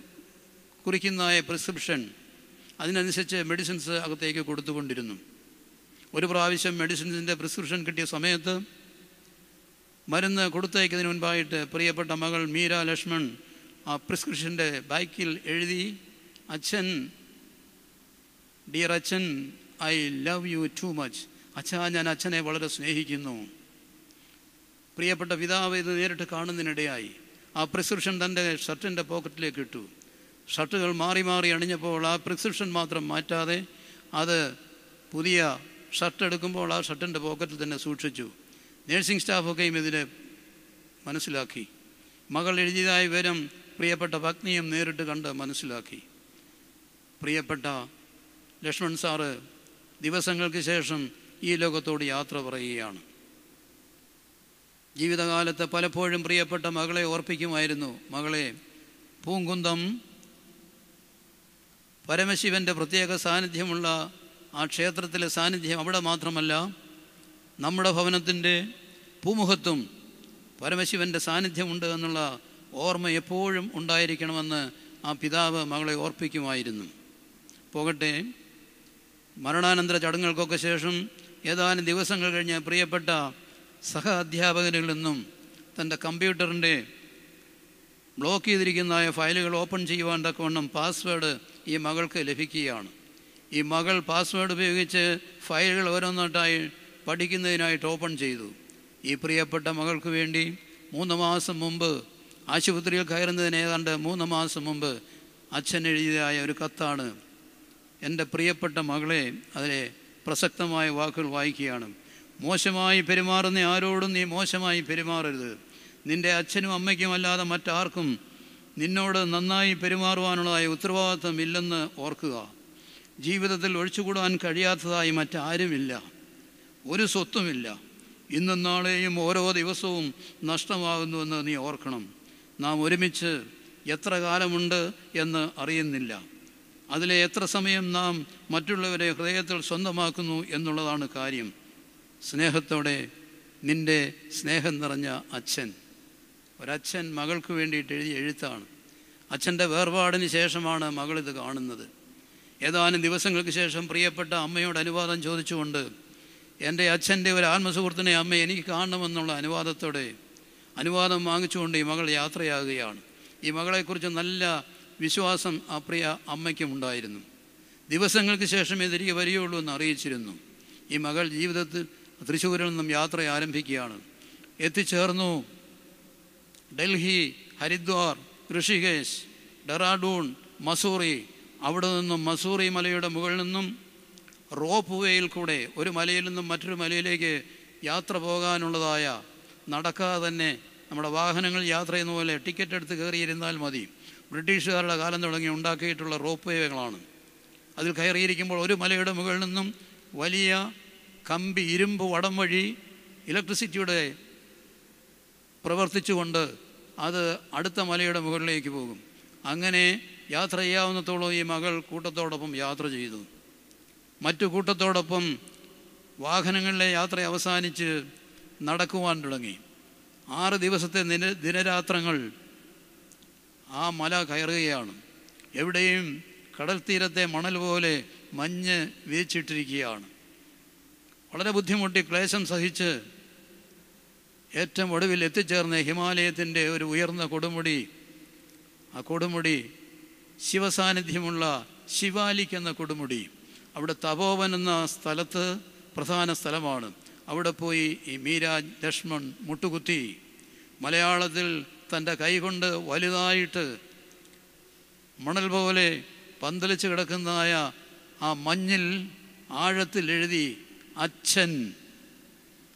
Speaker 1: പ്രിസ്ക്രിപ്ഷൻ അതിനനുസരിച്ച് മെഡിസിൻസ് അകത്തേക്ക് കൊടുത്തുകൊണ്ടിരുന്നു. ഒരു പ്രാവശ്യം മെഡിസിൻസിന്റെ പ്രിസ്ക്രിപ്ഷൻ കിട്ടിയ സമയത്ത് മരുന്ന് കൊടുത്തയക്കുന്നതിന് മുൻപായിട്ട് പ്രിയപ്പെട്ട മകൾ മീര ലക്ഷ്മൺ ആ പ്രിസ്ക്രിപ്ഷന്റെ ബാക്കിൽ എഴുതി അച്ഛൻ ഡിയർ അച്ഛൻ I love you too much അച്ഛാ ഞാൻ അച്ഛനെ വളരെ സ്നേഹിക്കുന്നു. പ്രിയപ്പെട്ട പിതാവ് ഇത് നേരിട്ട് കാണുന്നതിനിടയായി. ആ പ്രിസ്ക്രിപ്ഷൻ തന്റെ ഷർട്ടിന്റെ പോക്കറ്റിലേക്ക് ഇട്ടു. ഷർട്ടുകൾ മാറി മാറി അണിഞ്ഞപ്പോൾ ആ പ്രിസ്ക്രിപ്ഷൻ മാത്രം മാറ്റാതെ അത് പുതിയ ഷർട്ട് എടുക്കുമ്പോൾ ആ ഷർട്ടിന്റെ പോക്കറ്റിൽ തന്നെ സൂക്ഷിച്ചു. നേഴ്സിംഗ് സ്റ്റാഫൊക്കെയും ഇതിനെ മനസ്സിലാക്കി. മകൾ എഴുതിയതായ വിവരം പ്രിയപ്പെട്ട പത്നിയും നേരിട്ട് കണ്ട് മനസ്സിലാക്കി. പ്രിയപ്പെട്ട ലക്ഷ്മൺ സാറ് ദിവസങ്ങൾക്ക് ശേഷം ഈ ലോകത്തോട് യാത്ര പറയുകയാണ്. ജീവിതകാലത്ത് പലപ്പോഴും പ്രിയപ്പെട്ട മകളെ ഓർപ്പിക്കുമായിരുന്നു. മകളെ പൂങ്കുന്തം പരമശിവന്റെ പ്രത്യേക സാന്നിധ്യമുള്ള ആ ക്ഷേത്രത്തിലെ സാന്നിധ്യം അവിടെ മാത്രമല്ല നമ്മുടെ ഭവനത്തിന്റെ പൂമുഖത്തും പരമശിവന്റെ സാന്നിധ്യമുണ്ട് എന്നുള്ള ഓർമ്മ എപ്പോഴും ഉണ്ടായിരിക്കണമെന്ന് ആ പിതാവ് മകളെ ഓർപ്പിക്കുമായിരുന്നു. പോകട്ടെ മരണാനന്തര ചടങ്ങുകൾക്കൊക്കെ ശേഷം ഏതാനും ദിവസങ്ങൾ കഴിഞ്ഞ് പ്രിയപ്പെട്ട സഹ അധ്യാപകരിൽ നിന്നും തന്റെ കമ്പ്യൂട്ടറിന്റെ ബ്ലോക്ക് ചെയ്തിരിക്കുന്നതായ ഫയലുകൾ ഓപ്പൺ ചെയ്യുവാൻ തക്കവണ്ണം പാസ്വേഡ് ഈ മകൾക്ക് ലഭിക്കുകയാണ്. ഈ മകൾ പാസ്വേഡ് ഉപയോഗിച്ച് ഫയലുകൾ ഓരോന്നായിട്ടായി പഠിക്കുന്നതിനായിട്ട് ഓപ്പൺ ചെയ്തു. ഈ പ്രിയപ്പെട്ട മകൾക്ക് വേണ്ടി മൂന്ന് മാസം മുമ്പ് ആശുപത്രിയിൽ കയറുന്നതിന് ഏതാണ്ട് മൂന്ന് മാസം മുമ്പ് അച്ഛൻ എഴുതിയതായ ഒരു കത്താണ് എന്റെ പ്രിയപ്പെട്ട മകളെ അതിലെ പ്രസക്തമായ വാക്കുകൾ വായിക്കുകയാണ്. മോശമായി പെരുമാറുന്ന ആരോടും നീ മോശമായി പെരുമാറരുത്. നിന്റെ അച്ഛനും അമ്മയ്ക്കും അല്ലാതെ മറ്റാർക്കും നിന്നോട് നന്നായി പെരുമാറുവാനുള്ളതായ ഉത്തരവാദിത്വം ഇല്ലെന്ന് ഓർക്കുക. ജീവിതത്തിൽ ഒഴിച്ചുകൂടാൻ കഴിയാത്തതായി മറ്റാരുമില്ല. ഒരു സ്വത്തുമില്ല. ഇന്നും നാളെയും ഓരോ ദിവസവും നഷ്ടമാകുന്നുവെന്ന് നീ ഓർക്കണം. നാം ഒരുമിച്ച് എത്ര കാലമുണ്ട് എന്ന് അറിയുന്നില്ല. അതിലെ എത്ര സമയം നാം മറ്റുള്ളവരെ ഹൃദയത്തിൽ സ്വന്തമാക്കുന്നു എന്നുള്ളതാണ് കാര്യം. സ്നേഹത്തോടെ നിന്റെ സ്നേഹം നിറഞ്ഞ അച്ഛൻ. ഒരച്ഛൻ മകൾക്ക് വേണ്ടിയിട്ട് എഴുതിയ എഴുത്താണ്. അച്ഛന്റെ വേർപാടിന് ശേഷമാണ് ഇത് കാണുന്നത്. ഏതാനും ദിവസങ്ങൾക്ക് ശേഷം പ്രിയപ്പെട്ട അമ്മയോട് അനുവാദം ചോദിച്ചുകൊണ്ട് എന്റെ അച്ഛന്റെ ഒരു ആത്മസുഹൃത്തിനെ അമ്മ എനിക്ക് കാണണമെന്നുള്ള അനുവാദത്തോടെ അനുവാദം വാങ്ങിച്ചുകൊണ്ട് ഈ മകൾ യാത്രയാകുകയാണ്. ഈ മകളെക്കുറിച്ച് നല്ല വിശ്വാസം ആ പ്രിയ അമ്മയ്ക്കും ഉണ്ടായിരുന്നു. ദിവസങ്ങൾക്ക് ശേഷമേ തിരികെ വരികയുള്ളൂ എന്ന് അറിയിച്ചിരുന്നു. ഈ മകൾ ജീവിതത്തിൽ തൃശ്ശൂരിൽ നിന്നും യാത്ര ആരംഭിക്കുകയാണ്. എത്തിച്ചേർന്നു ഡൽഹി ഹരിദ്വാർ ഋഷികേശ് ഡെറാഡൂൺ മസൂറി. അവിടെ നിന്നും മസൂറി മലയുടെ മുകളിൽ നിന്നും റോപ്പ് വേയിൽ കൂടെ ഒരു മലയിൽ നിന്നും മറ്റൊരു മലയിലേക്ക് യാത്ര പോകാനുള്ളതായ നടക്കാതെ തന്നെ നമ്മുടെ വാഹനങ്ങൾ യാത്ര ചെയ്യുന്ന പോലെ ടിക്കറ്റ് എടുത്ത് കയറിയിരുന്നാൽ മതി. ബ്രിട്ടീഷുകാരുടെ കാലം തുടങ്ങി ഉണ്ടാക്കിയിട്ടുള്ള റോപ്പ് വേകളാണ് അതിൽ കയറിയിരിക്കുമ്പോൾ ഒരു മലയുടെ മുകളിൽ നിന്നും വലിയ കമ്പി ഇരുമ്പ് വടം വഴി ഇലക്ട്രിസിറ്റിയുടെ പ്രവർത്തിച്ചുകൊണ്ട് അത് അടുത്ത മലയുടെ മുകളിലേക്ക് പോകും. അങ്ങനെ യാത്ര ചെയ്യാവുന്നത്തോളം ഈ മകൾ കൂട്ടത്തോടൊപ്പം യാത്ര ചെയ്തു. മറ്റു കൂട്ടത്തോടൊപ്പം വാഹനങ്ങളിലെ യാത്ര അവസാനിച്ച് നടക്കുവാൻ തുടങ്ങി. ആറ് ദിവസത്തെ ദിന ദിനരാത്രങ്ങൾ ആ മല കയറുകയാണ്. എവിടെയും കടൽ തീരത്തെ മണൽ പോലെ മഞ്ഞ് വീച്ചിട്ടിരിക്കുകയാണ് വളരെ ബുദ്ധിമുട്ടി ക്ലേശം സഹിച്ച് ഏറ്റവും ഒടുവിൽ എത്തിച്ചേർന്ന ഹിമാലയത്തിന്റെ ഒരു ഉയർന്ന കൊടുമുടി ആ കൊടുമുടി ശിവസാന്നിധ്യമുള്ള ശിവാലിക് എന്ന കൊടുമുടി. അവിടെ തപോവൻ എന്ന സ്ഥലത്ത് പ്രധാന സ്ഥലമാണ്. അവിടെ പോയി ഈ മീരാജ് ലക്ഷ്മൺ മുട്ടുകുത്തി മലയാളത്തിൽ തന്റെ കൈകൊണ്ട് വലുതായിട്ട് മണൽ പോലെ പന്തലിച്ച് കിടക്കുന്നതായ ആ മഞ്ഞിൽ ആഴത്തിൽ എഴുതി അച്ഛൻ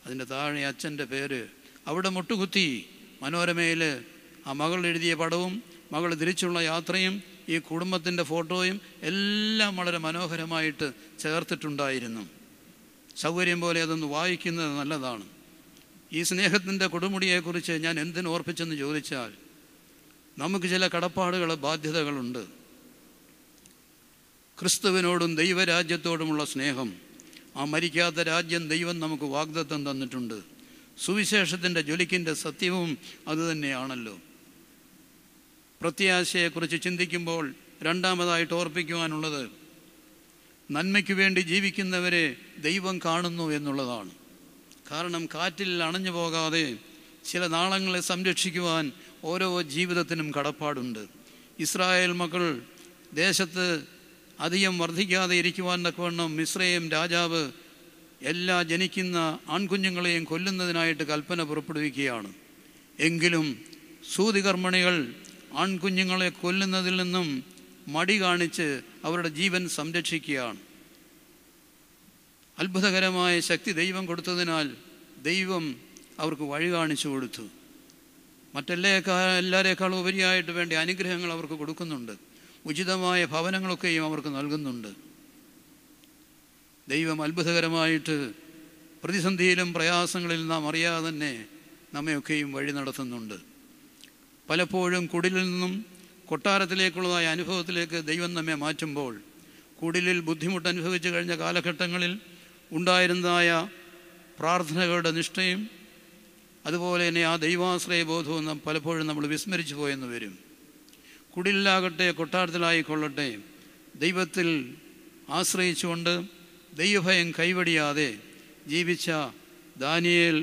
Speaker 1: അതിന്റെ താഴെ അച്ഛന്റെ പേര് അവിടെ മുട്ടുകുത്തി മനോരമയിൽ ആ മകൾ എഴുതിയ പടവും മകൾ തിരിച്ചുള്ള യാത്രയും ഈ കുടുംബത്തിന്റെ ഫോട്ടോയും എല്ലാം വളരെ മനോഹരമായിട്ട് ചേർത്തിട്ടുണ്ടായിരുന്നു. സൗകര്യം പോലെ അതൊന്ന് വായിക്കുന്നത് നല്ലതാണ്. ഈ സ്നേഹത്തിന്റെ കൊടുമുടിയെക്കുറിച്ച് ഞാൻ എന്തിനു ഓർപ്പിച്ചെന്ന് ചോദിച്ചാൽ നമുക്ക് ചില കടപ്പാടുകൾ ബാധ്യതകളുണ്ട്. ക്രിസ്തുവിനോടും ദൈവരാജ്യത്തോടുമുള്ള സ്നേഹം ആ മരിക്കാത്ത രാജ്യം ദൈവം നമുക്ക് വാഗ്ദത്തം തന്നിട്ടുണ്ട്. സുവിശേഷത്തിന്റെ ജ്വലിക്കിന്റെ സത്യവും അതുതന്നെയാണല്ലോ പ്രത്യാശയെക്കുറിച്ച് ചിന്തിക്കുമ്പോൾ രണ്ടാമതായിട്ട് ഓർപ്പിക്കുവാനുള്ളത് നന്മയ്ക്ക് വേണ്ടി ജീവിക്കുന്നവരെ ദൈവം കാണുന്നു എന്നുള്ളതാണ്. കാരണം കാറ്റിൽ അണഞ്ഞു പോകാതെ ചില നാളങ്ങളെ സംരക്ഷിക്കുവാൻ ഓരോ ജീവിതത്തിനും കടപ്പാടുണ്ട്. ഇസ്രായേൽ മക്കൾ ദേശത്ത് അധികം വർദ്ധിക്കാതെ ഇരിക്കുവാൻ തക്കവണ്ണം മിശ്രയും രാജാവ് എല്ലാ ജനിക്കുന്ന ആൺകുഞ്ഞുങ്ങളെയും കൊല്ലുന്നതിനായിട്ട് കൽപ്പന പുറപ്പെടുവിക്കുകയാണ്. എങ്കിലും സൂതികർമ്മണികൾ ആൺകുഞ്ഞുങ്ങളെ കൊല്ലുന്നതിൽ നിന്നും മടി കാണിച്ച് അവരുടെ ജീവൻ സംരക്ഷിക്കുകയാണ്. അത്ഭുതകരമായ ശക്തി ദൈവം കൊടുത്തതിനാൽ ദൈവം അവർക്ക് വഴി കാണിച്ചു കൊടുത്തു. മറ്റെല്ലാ എല്ലാരേക്കാളും ഉപരിയായിട്ട് വേണ്ടി അനുഗ്രഹങ്ങൾ അവർക്ക് കൊടുക്കുന്നുണ്ട്. ഉചിതമായ ഭവനങ്ങളൊക്കെയും അവർക്ക് നൽകുന്നുണ്ട്. ദൈവം അത്ഭുതകരമായിട്ട് പ്രതിസന്ധിയിലും പ്രയാസങ്ങളിൽ നാം അറിയാതെ തന്നെ നമ്മയൊക്കെയും വഴി നടത്തുന്നുണ്ട്. പലപ്പോഴും കുടിലിൽ നിന്നും കൊട്ടാരത്തിലേക്കുള്ളതായ അനുഭവത്തിലേക്ക് ദൈവം നമ്മെ മാറ്റുമ്പോൾ കുടിലിൽ ബുദ്ധിമുട്ട് അനുഭവിച്ചു കഴിഞ്ഞ കാലഘട്ടങ്ങളിൽ ഉണ്ടായിരുന്നതായ പ്രാർത്ഥനകളുടെ നിഷ്ഠയും അതുപോലെ തന്നെ ആ ദൈവാശ്രയ ബോധവും പലപ്പോഴും നമ്മൾ വിസ്മരിച്ചു പോയെന്ന് വരും. കുടിലാകട്ടെ കൊട്ടാരത്തിലായിക്കൊള്ളട്ടെ ദൈവത്തിൽ ആശ്രയിച്ചുകൊണ്ട് ദൈവഭയം കൈവടിയാതെ ജീവിച്ച ദാനിയേൽ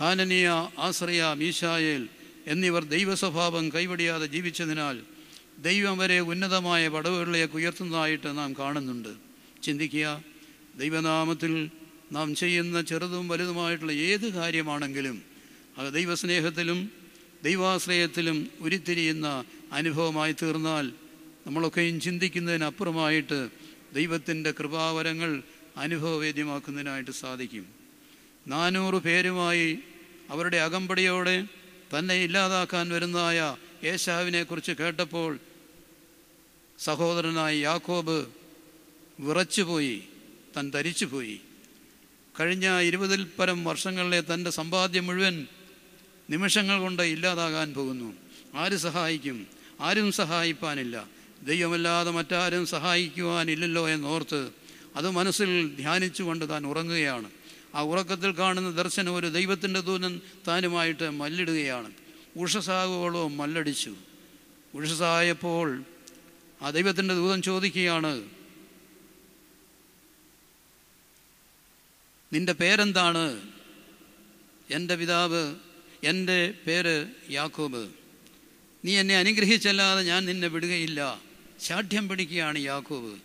Speaker 1: ഹാനനിയ ആശ്രയ മീശായേൽ എന്നിവർ ദൈവസ്വഭാവം കൈവടിയാതെ ജീവിച്ചതിനാൽ ദൈവം വരെ ഉന്നതമായ പടവുകളിലേക്ക് ഉയർത്തുന്നതായിട്ട് നാം കാണുന്നുണ്ട്. ചിന്തിക്കുക ദൈവനാമത്തിൽ നാം ചെയ്യുന്ന ചെറുതും വലുതുമായിട്ടുള്ള ഏത് കാര്യമാണെങ്കിലും അത് ദൈവസ്നേഹത്തിലും ദൈവാശ്രയത്തിലും ഉരുത്തിരിയുന്ന അനുഭവമായി തീർന്നാൽ നമ്മളൊക്കെയും ചിന്തിക്കുന്നതിനപ്പുറമായിട്ട് ദൈവത്തിന്റെ കൃപാവരങ്ങൾ അനുഭവവേദ്യമാക്കുന്നതിനായിട്ട് സാധിക്കും. നാനൂറ് പേരുമായി അവരുടെ അകമ്പടിയോടെ തന്നെ ഇല്ലാതാക്കാൻ വരുന്നതായ യേശാവിനെക്കുറിച്ച് കേട്ടപ്പോൾ സഹോദരനായ യാക്കോബ് വിറച്ചുപോയി താൻ ധരിച്ചുപോയി കഴിഞ്ഞ ഇരുപതിൽ പരം വർഷങ്ങളിലെ തന്റെ സമ്പാദ്യം മുഴുവൻ നിമിഷങ്ങൾ കൊണ്ട് ഇല്ലാതാകാൻ പോകുന്നു. ആര് സഹായിക്കും? ആരും സഹായിപ്പാനില്ല. ദൈവമല്ലാതെ മറ്റാരും സഹായിക്കുവാനില്ലല്ലോ എന്നോർത്ത് അത് മനസ്സിൽ ധ്യാനിച്ചുകൊണ്ട് താൻ ഉറങ്ങുകയാണ്. ആ ഉറക്കത്തിൽ കാണുന്ന ദർശനം ഒരു ദൈവത്തിന്റെ ദൂതൻ താനുമായിട്ട് മല്ലിടുകയാണ്. ഉഷസാകുകളോ മല്ലടിച്ചു. ഉഷസായപ്പോൾ ആ ദൈവത്തിന്റെ ദൂതൻ ചോദിക്കുകയാണ് നിന്റെ പേരെന്താണ്? എന്റെ പിതാവ് എന്റെ പേര് യാക്കോബ്. നീ എന്നെ അനുഗ്രഹിച്ചല്ലാതെ ഞാൻ നിന്നെ വിടുകയില്ല. ശാഠ്യം പിടിക്കുകയാണ് യാക്കോബ്.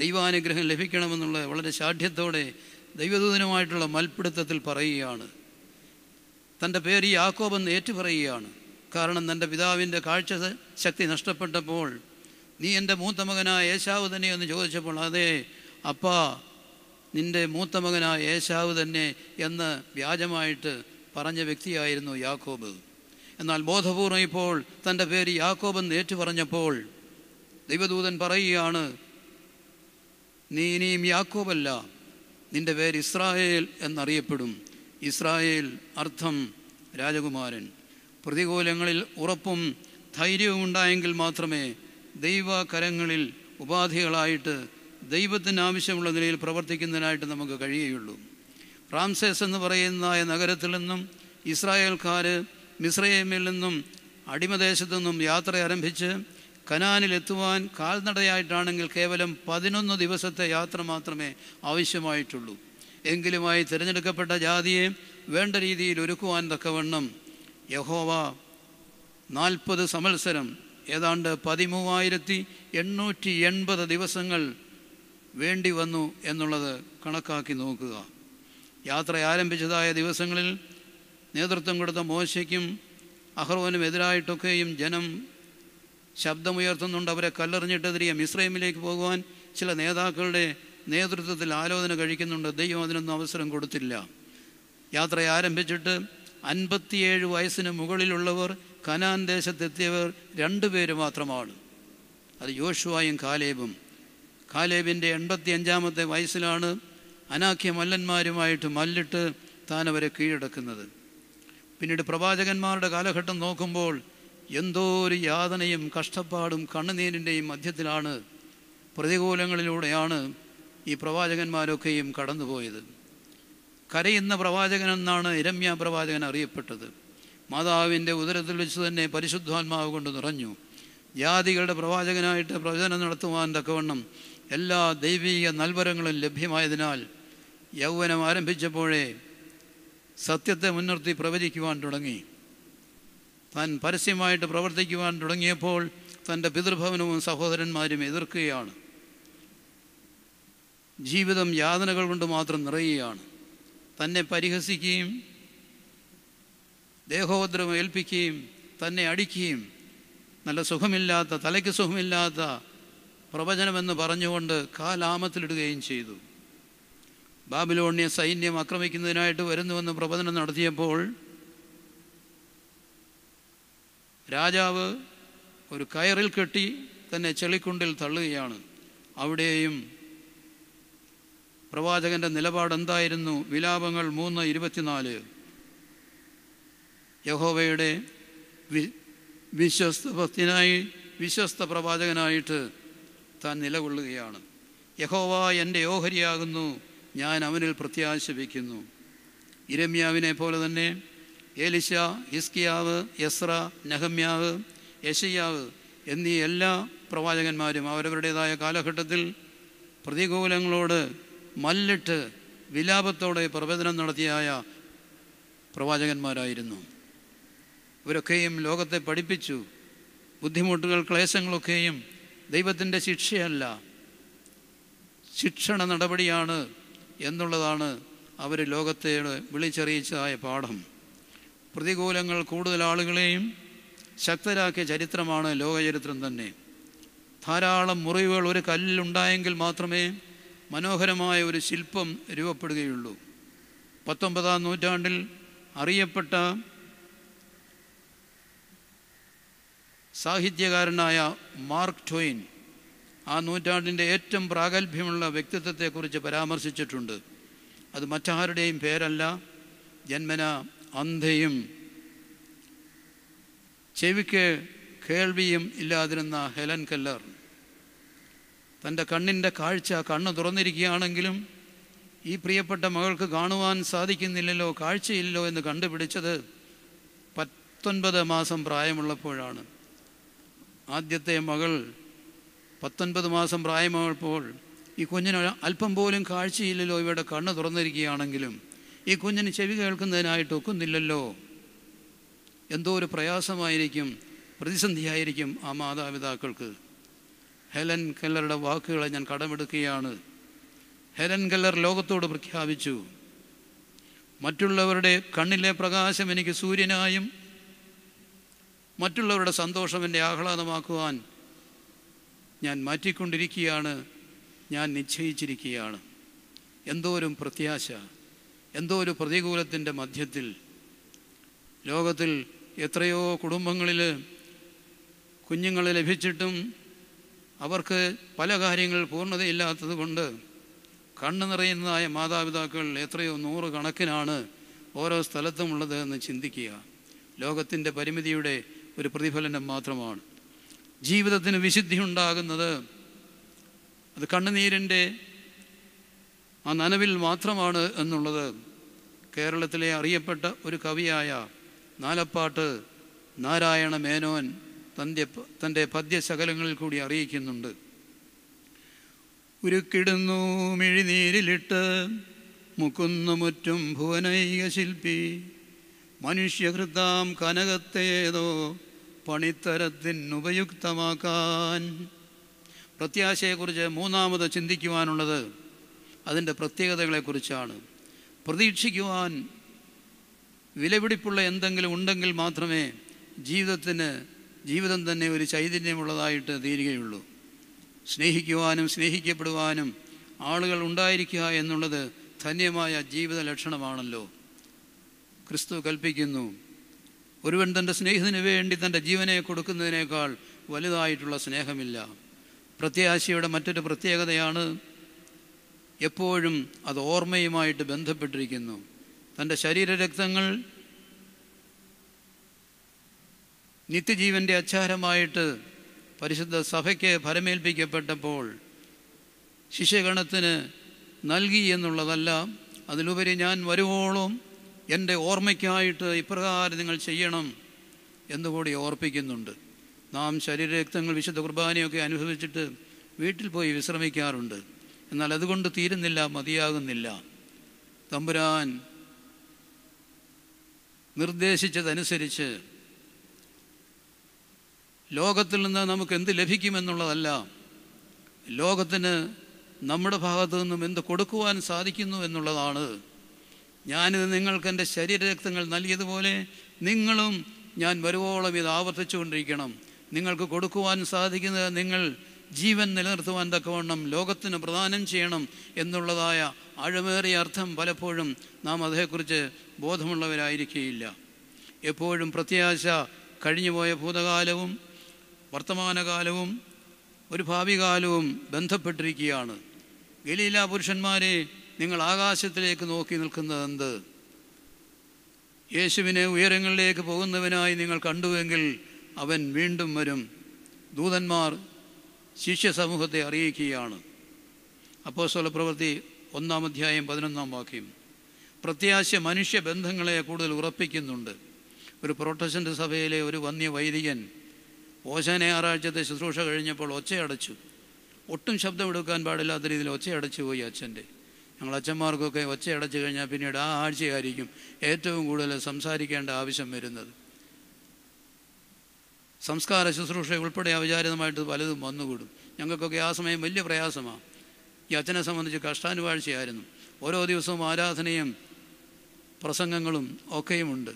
Speaker 1: ദൈവാനുഗ്രഹം ലഭിക്കണമെന്നുള്ള വളരെ ശാഠ്യത്തോടെ ദൈവദൂതനുമായിട്ടുള്ള മൽപ്പിടുത്തത്തിൽ പറയുകയാണ്. തന്റെ പേര് യാക്കോബെന്ന് ഏറ്റുപറയുകയാണ്. കാരണം തന്റെ പിതാവിന്റെ കാഴ്ച ശക്തി നഷ്ടപ്പെട്ടപ്പോൾ നീ എന്റെ മൂത്ത മകനായ യേശാവ് തന്നെ എന്ന് ചോദിച്ചപ്പോൾ അതെ അപ്പാ നിന്റെ മൂത്ത മകനായ യേശാവ് തന്നെ എന്ന് വ്യാജമായിട്ട് പറഞ്ഞ വ്യക്തിയായിരുന്നു യാക്കോബ്. എന്നാൽ ബോധപൂർവം ഇപ്പോൾ തന്റെ പേര് യാക്കോബെന്ന് ഏറ്റു പറഞ്ഞപ്പോൾ ദൈവദൂതൻ പറയുകയാണ് നീ ഇനിയും യാക്കോബല്ല നിന്റെ പേര് ഇസ്രായേൽ എന്നറിയപ്പെടും. ഇസ്രായേൽ അർത്ഥം രാജകുമാരൻ. പ്രതികൂലങ്ങളിൽ ഉറപ്പും ധൈര്യവും ഉണ്ടായെങ്കിൽ മാത്രമേ ദൈവകരങ്ങളിൽ ഉപാധികളായിട്ട് ദൈവത്തിന് ആവശ്യമുള്ള നിലയിൽ പ്രവർത്തിക്കുന്നതിനായിട്ട് നമുക്ക് കഴിയുകയുള്ളൂ. റാംസേസ് എന്ന് പറയുന്ന നഗരത്തിൽ നിന്നും ഇസ്രായേൽക്കാർ മിസ്രൈമിൽ നിന്നും അടിമദേശത്തു നിന്നും യാത്ര ആരംഭിച്ച് കനാനിലെത്തുവാൻ കാൽനടയായിട്ടാണെങ്കിൽ കേവലം പതിനൊന്ന് ദിവസത്തെ യാത്ര മാത്രമേ ആവശ്യമായിട്ടുള്ളൂ. എങ്കിലുമായി തിരഞ്ഞെടുക്കപ്പെട്ട ജാതിയെ വേണ്ട രീതിയിൽ ഒരുക്കുവാൻ തക്കവണ്ണം യഹോവ നാൽപ്പത് സംവത്സരം ഏതാണ്ട് പതിമൂവായിരത്തി എണ്ണൂറ്റി എൺപത് ദിവസങ്ങൾ വേണ്ടി വന്നു എന്നുള്ളത് കണക്കാക്കി നോക്കുക. യാത്ര ആരംഭിച്ചതായ ദിവസങ്ങളിൽ നേതൃത്വം കൊടുത്ത മോശയ്ക്കും അഹ്റോനും എതിരായിട്ടൊക്കെയും ജനം ശബ്ദമുയർത്തുന്നുണ്ട്. അവരെ കല്ലെറിഞ്ഞിട്ടെതിരെ മിശ്രൈമിലേക്ക് പോകുവാൻ ചില നേതാക്കളുടെ നേതൃത്വത്തിൽ ആലോചന കഴിക്കുന്നുണ്ട്. ദൈവം അതിനൊന്നും അവസരം കൊടുത്തില്ല. യാത്ര ആരംഭിച്ചിട്ട് അൻപത്തിയേഴ് വയസ്സിന് മുകളിലുള്ളവർ കനാൻ ദേശത്തെത്തിയവർ രണ്ടുപേര് മാത്രമാണ്. അത് യോഷുവായും കാലേബും. കാലേബിന്റെ എൺപത്തി അഞ്ചാമത്തെ വയസ്സിലാണ് അനാഖ്യ മല്ലന്മാരുമായിട്ട് മല്ലിട്ട് താൻ അവരെ കീഴടക്കുന്നത്. പിന്നീട് പ്രവാചകന്മാരുടെ കാലഘട്ടം നോക്കുമ്പോൾ എന്തോ ഒരു യാതനയും കഷ്ടപ്പാടും കണ്ണുനീരിന്റെയും മധ്യത്തിലാണ് പ്രതികൂലങ്ങളിലൂടെയാണ് ഈ പ്രവാചകന്മാരൊക്കെയും കടന്നുപോയത്. കരയുന്ന പ്രവാചകനെന്നാണ് ഇരമ്യ പ്രവാചകൻ അറിയപ്പെട്ടത്. മാതാവിന്റെ ഉദരത്തിൽ വെച്ച് തന്നെ പരിശുദ്ധാത്മാവ് കൊണ്ട് നിറഞ്ഞു. ജാതികളുടെ പ്രവാചകനായിട്ട് പ്രവചനം നടത്തുവാൻ തക്കവണ്ണം എല്ലാ ദൈവീക നൽവരങ്ങളും ലഭ്യമായതിനാൽ യൗവനം ആരംഭിച്ചപ്പോഴേ സത്യത്തെ മുൻനിർത്തി പ്രവചിക്കുവാൻ തുടങ്ങി. താൻ പരസ്യമായിട്ട് പ്രവർത്തിക്കുവാൻ തുടങ്ങിയപ്പോൾ തന്റെ പിതൃഭവനവും സഹോദരന്മാരും എതിർക്കുകയാണ്. ജീവിതം യാതനകൾ കൊണ്ട് മാത്രം നിറയുകയാണ്. തന്നെ പരിഹസിക്കുകയും ദേഹോദ്രം ഏൽപ്പിക്കുകയും തന്നെ അടിക്കുകയും നല്ല സുഖമില്ലാത്ത തലയ്ക്ക് സുഖമില്ലാത്ത പ്രവചനമെന്ന് പറഞ്ഞുകൊണ്ട് കാലാമത്തിലിടുകയും ചെയ്തു. ബാബിലോണിയ സൈന്യം ആക്രമിക്കുന്നതിനായിട്ട് വരുന്നുവെന്ന് പ്രവചനം നടത്തിയപ്പോൾ രാജാവ് ഒരു കയറിൽ കെട്ടി തന്നെ ചെളിക്കുണ്ടിൽ തള്ളുകയാണ്. അവിടെയും പ്രവാചകന്റെ നിലപാടെന്തായിരുന്നു? വിലാപങ്ങൾ മൂന്ന് ഇരുപത്തിനാല്. യഹോവയുടെ വി വിശ്വസ്ത ഭക്തിനായി വിശ്വസ്ത പ്രവാചകനായിട്ട് താൻ നിലകൊള്ളുകയാണ്. യഹോവ എന്റെ ഓഹരിയാകുന്നു. ഞാൻ അവനിൽ പ്രത്യാശ വയ്ക്കുന്നു ഇരമ്യാവിനെ പോലെ തന്നെ ഏലിശ ഹിസ്കിയാവ് യസ്ര നഹമ്യാവ് യശയ്യാവ് എന്നീ എല്ലാ പ്രവാചകന്മാരും അവരവരുടേതായ കാലഘട്ടത്തിൽ പ്രതികൂലങ്ങളോട് മല്ലിട്ട് വിലാപത്തോടെ പ്രവചനം നടത്തിയായ പ്രവാചകന്മാരായിരുന്നു. ഇവരൊക്കെയും ലോകത്തെ പഠിപ്പിച്ചു. ബുദ്ധിമുട്ടുകൾ ക്ലേശങ്ങളൊക്കെയും ദൈവത്തിന്റെ ശിക്ഷയല്ല. ശിക്ഷണ നടപടിയാണ് എന്നുള്ളതാണ് അവർ ലോകത്തെ വിളിച്ചറിയിച്ചതായ പാഠം. പ്രതികൂലങ്ങൾ കൂടുതൽ ആളുകളെയും ശക്തരാക്കിയ ചരിത്രമാണ് ലോകചരിത്രം തന്നെ. ധാരാളം മുറിവുകൾ ഒരു കല്ലിലുണ്ടായെങ്കിൽ മാത്രമേ മനോഹരമായ ഒരു ശില്പം രൂപപ്പെടുകയുള്ളൂ. പത്തൊമ്പതാം നൂറ്റാണ്ടിൽ അറിയപ്പെട്ട സാഹിത്യകാരനായ മാർക്ക് ട്വെയിൻ ആ നൂറ്റാണ്ടിന്റെ ഏറ്റവും പ്രാഗൽഭ്യമുള്ള വ്യക്തിത്വത്തെക്കുറിച്ച് പരാമർശിച്ചിട്ടുണ്ട്. അത് മറ്റാരുടെയും പേരല്ല ജന്മന അന്ധയും. ചെവിക്ക് കേൾവിയും ഇല്ലാതിരുന്ന ഹെലൻ കല്ലർ. തന്റെ കണ്ണിന്റെ കാഴ്ച കണ്ണ് തുറന്നിരിക്കുകയാണെങ്കിലും ഈ പ്രിയപ്പെട്ട മകൾക്ക് കാണുവാൻ സാധിക്കുന്നില്ലല്ലോ കാഴ്ചയില്ലല്ലോ എന്ന് കണ്ടുപിടിച്ചത് പത്തൊൻപത് മാസം പ്രായമുള്ളപ്പോഴാണ്. ആദ്യത്തെ മകൾ പത്തൊൻപത് മാസം പ്രായമായപ്പോൾ ഈ കുഞ്ഞിന് അല്പം പോലും കാഴ്ചയില്ലല്ലോ ഇവയുടെ കണ്ണ് തുറന്നിരിക്കുകയാണെങ്കിലും. ഈ കുഞ്ഞിന് ചെവി കേൾക്കുന്നതിനായിട്ട് ഒക്കുന്നില്ലല്ലോ. എന്തോ ഒരു പ്രയാസമായിരിക്കും പ്രതിസന്ധിയായിരിക്കും ആ മാതാപിതാക്കൾക്ക്. ഹെലൻ കെല്ലറുടെ വാക്കുകളെ ഞാൻ കടമെടുക്കുകയാണ്. ഹെലൻ കെല്ലർ ലോകത്തോട് പ്രഖ്യാപിച്ചു മറ്റുള്ളവരുടെ കണ്ണിലെ പ്രകാശം എനിക്ക് സൂര്യനായും മറ്റുള്ളവരുടെ സന്തോഷം എന്റെ ആഹ്ലാദമാക്കുവാൻ ഞാൻ മാറ്റിക്കൊണ്ടിരിക്കുകയാണ്. ഞാൻ നിശ്ചയിച്ചിരിക്കുകയാണ്. എന്തോ ഒരു പ്രത്യാശ എന്തോ ഒരു പ്രതികൂലത്തിന്റെ മധ്യത്തിൽ. ലോകത്തിൽ എത്രയോ കുടുംബങ്ങളിൽ കുഞ്ഞുങ്ങൾ ലഭിച്ചിട്ടും അവർക്ക് പല കാര്യങ്ങൾ പൂർണതയില്ലാത്തത് കൊണ്ട് കണ്ണു നിറയുന്നതായ മാതാപിതാക്കൾ എത്രയോ നൂറ് കണക്കിനാണ് ഓരോ സ്ഥലത്തുമുള്ളത് എന്ന് ചിന്തിക്കുക. ലോകത്തിന്റെ പരിമിതിയുടെ ഒരു പ്രതിഫലനം മാത്രമാണ്. ജീവിതത്തിന് വിശുദ്ധി ഉണ്ടാകുന്നത് അത് കണ്ണുനീരിന്റെ ആ നനവിൽ മാത്രമാണ് എന്നുള്ളത് കേരളത്തിലെ അറിയപ്പെട്ട ഒരു കവിയായ നാലപ്പാട്ട് നാരായണ മേനോൻ തന്റെ തന്റെ പദ്യശകലങ്ങളിൽ കൂടി അറിയിക്കുന്നുണ്ട്. ഉരുക്കിടുന്നു മിഴിനീരിലിട്ട് മുക്കുന്നു മുറ്റും ഭുവനൈക ശില്പി. മനുഷ്യഹൃതാം കനകത്തേതോ പണിത്തരത്തിനുപയുക്തമാക്കാൻ. പ്രത്യാശയെക്കുറിച്ച് മൂന്നാമത് ചിന്തിക്കുവാനുള്ളത് അതിന്റെ പ്രത്യേകതകളെക്കുറിച്ചാണ്. പ്രതീക്ഷിക്കുവാൻ വിലപിടിപ്പുള്ള എന്തെങ്കിലും ഉണ്ടെങ്കിൽ മാത്രമേ ജീവിതത്തിന് ജീവിതം തന്നെ ഒരു ചൈതന്യമുള്ളതായിട്ട് തീരുകയുള്ളൂ. സ്നേഹിക്കുവാനും സ്നേഹിക്കപ്പെടുവാനും ആളുകൾ ഉണ്ടായിരിക്കുക എന്നുള്ളത് ധന്യമായ ജീവിത ലക്ഷണമാണല്ലോ. ക്രിസ്തു കൽപ്പിക്കുന്നു. ഒരുവൻ തന്റെ സ്നേഹത്തിന് വേണ്ടി തന്റെ ജീവനെ കൊടുക്കുന്നതിനേക്കാൾ വലുതായിട്ടുള്ള സ്നേഹമില്ല. പ്രത്യാശയുടെ മറ്റൊരു പ്രത്യേകതയാണ് എപ്പോഴും അത് ഓർമ്മയുമായിട്ട് ബന്ധപ്പെട്ടിരിക്കുന്നു. തന്റെ ശരീരരക്തങ്ങൾ നിത്യജീവന്റെ അച്ചാരമായിട്ട് പരിശുദ്ധ സഭയ്ക്ക് ഫലമേൽപ്പിക്കപ്പെട്ടപ്പോൾ ശിഷ്യഗണത്തിന് നൽകി എന്നുള്ളതല്ല അതിലുപരി ഞാൻ വരുവോളം എന്റെ ഓർമ്മയ്ക്കായിട്ട് ഇപ്രകാരം നിങ്ങൾ ചെയ്യണം എന്നുകൂടി ഓർപ്പിക്കുന്നുണ്ട്. നാം ശരീരരക്തങ്ങൾ വിശുദ്ധ കുർബാനയൊക്കെ അനുഭവിച്ചിട്ട് വീട്ടിൽ പോയി വിശ്രമിക്കാറുണ്ട്. എന്നാൽ അതുകൊണ്ട് തീരുന്നില്ല മതിയാകുന്നില്ല. തമ്പുരാൻ നിർദ്ദേശിച്ചതനുസരിച്ച് ലോകത്തിൽ നിന്ന് നമുക്ക് എന്ത് ലഭിക്കുമെന്നുള്ളതല്ല ലോകത്തിന് നമ്മുടെ ഭാഗത്തു നിന്നും എന്ത് കൊടുക്കുവാൻ സാധിക്കുന്നു എന്നുള്ളതാണ് ഞാനിത് നിങ്ങൾക്ക് എന്റെ ശരീരരക്തങ്ങൾ നൽകിയതുപോലെ നിങ്ങളും ഞാൻ വരുവോളം ഇത് ആവർത്തിച്ചുകൊണ്ടിരിക്കണം. നിങ്ങൾക്ക് കൊടുക്കുവാൻ സാധിക്കുന്നത് നിങ്ങൾ ജീവൻ നിലനിർത്തുവാൻ തക്കവണ്ണം ലോകത്തിന് പ്രദാനം ചെയ്യണം എന്നുള്ളതായ ആഴമേറിയ അർത്ഥം പലപ്പോഴും നാം അതേക്കുറിച്ച് ബോധമുള്ളവരായിരിക്കുകയില്ല. എപ്പോഴും പ്രത്യാശ കഴിഞ്ഞുപോയ ഭൂതകാലവും വർത്തമാനകാലവും ഒരു ഭാവി കാലവും ബന്ധപ്പെട്ടിരിക്കുകയാണ്. ഗലീല പുരുഷന്മാരെ നിങ്ങൾ ആകാശത്തിലേക്ക് നോക്കി നിൽക്കുന്നത് എന്ത്? യേശുവിനെ ഉയരങ്ങളിലേക്ക് പോകുന്നവനായി നിങ്ങൾ കണ്ടുവെങ്കിൽ അവൻ വീണ്ടും വരും. ദൂതന്മാർ ശിഷ്യ സമൂഹത്തെ അറിയിക്കുകയാണ്. അപ്പോസ്തല പ്രവൃത്തി ഒന്നാം അധ്യായം പതിനൊന്നാം വാക്യം. പ്രത്യാശ മനുഷ്യ ബന്ധങ്ങളെ കൂടുതൽ ഉറപ്പിക്കുന്നുണ്ട്. ഒരു പ്രൊട്ടസ്റ്റന്റ് സഭയിലെ ഒരു വന്യ വൈദികൻ ഓശാന ഞായറാഴ്ചത്തെ ശുശ്രൂഷ കഴിഞ്ഞപ്പോൾ ഒച്ചയടച്ചു. ഒട്ടും ശബ്ദമെടുക്കാൻ പാടില്ലാത്ത രീതിയിൽ ഒച്ചയടച്ചു പോയി അച്ഛന്റെ. ഞങ്ങൾ അച്ഛന്മാർക്കൊക്കെ ഒച്ചയടച്ചു കഴിഞ്ഞാൽ പിന്നീട് ആ ആഴ്ചയായിരിക്കും ഏറ്റവും കൂടുതൽ സംസാരിക്കേണ്ട ആവശ്യം വരുന്നത്. സംസ്കാര ശുശ്രൂഷ ഉൾപ്പെടെ അവിചാരിതമായിട്ട് പലതും വന്നുകൂടും. ഞങ്ങൾക്കൊക്കെ ആ സമയം വലിയ പ്രയാസമാണ് ഈ അച്ഛനെ സംബന്ധിച്ച് കഷ്ടാനുവാഴ്ചയായിരുന്നു. ഓരോ ദിവസവും ആരാധനയും പ്രസംഗങ്ങളും ഒക്കെയുമുണ്ട്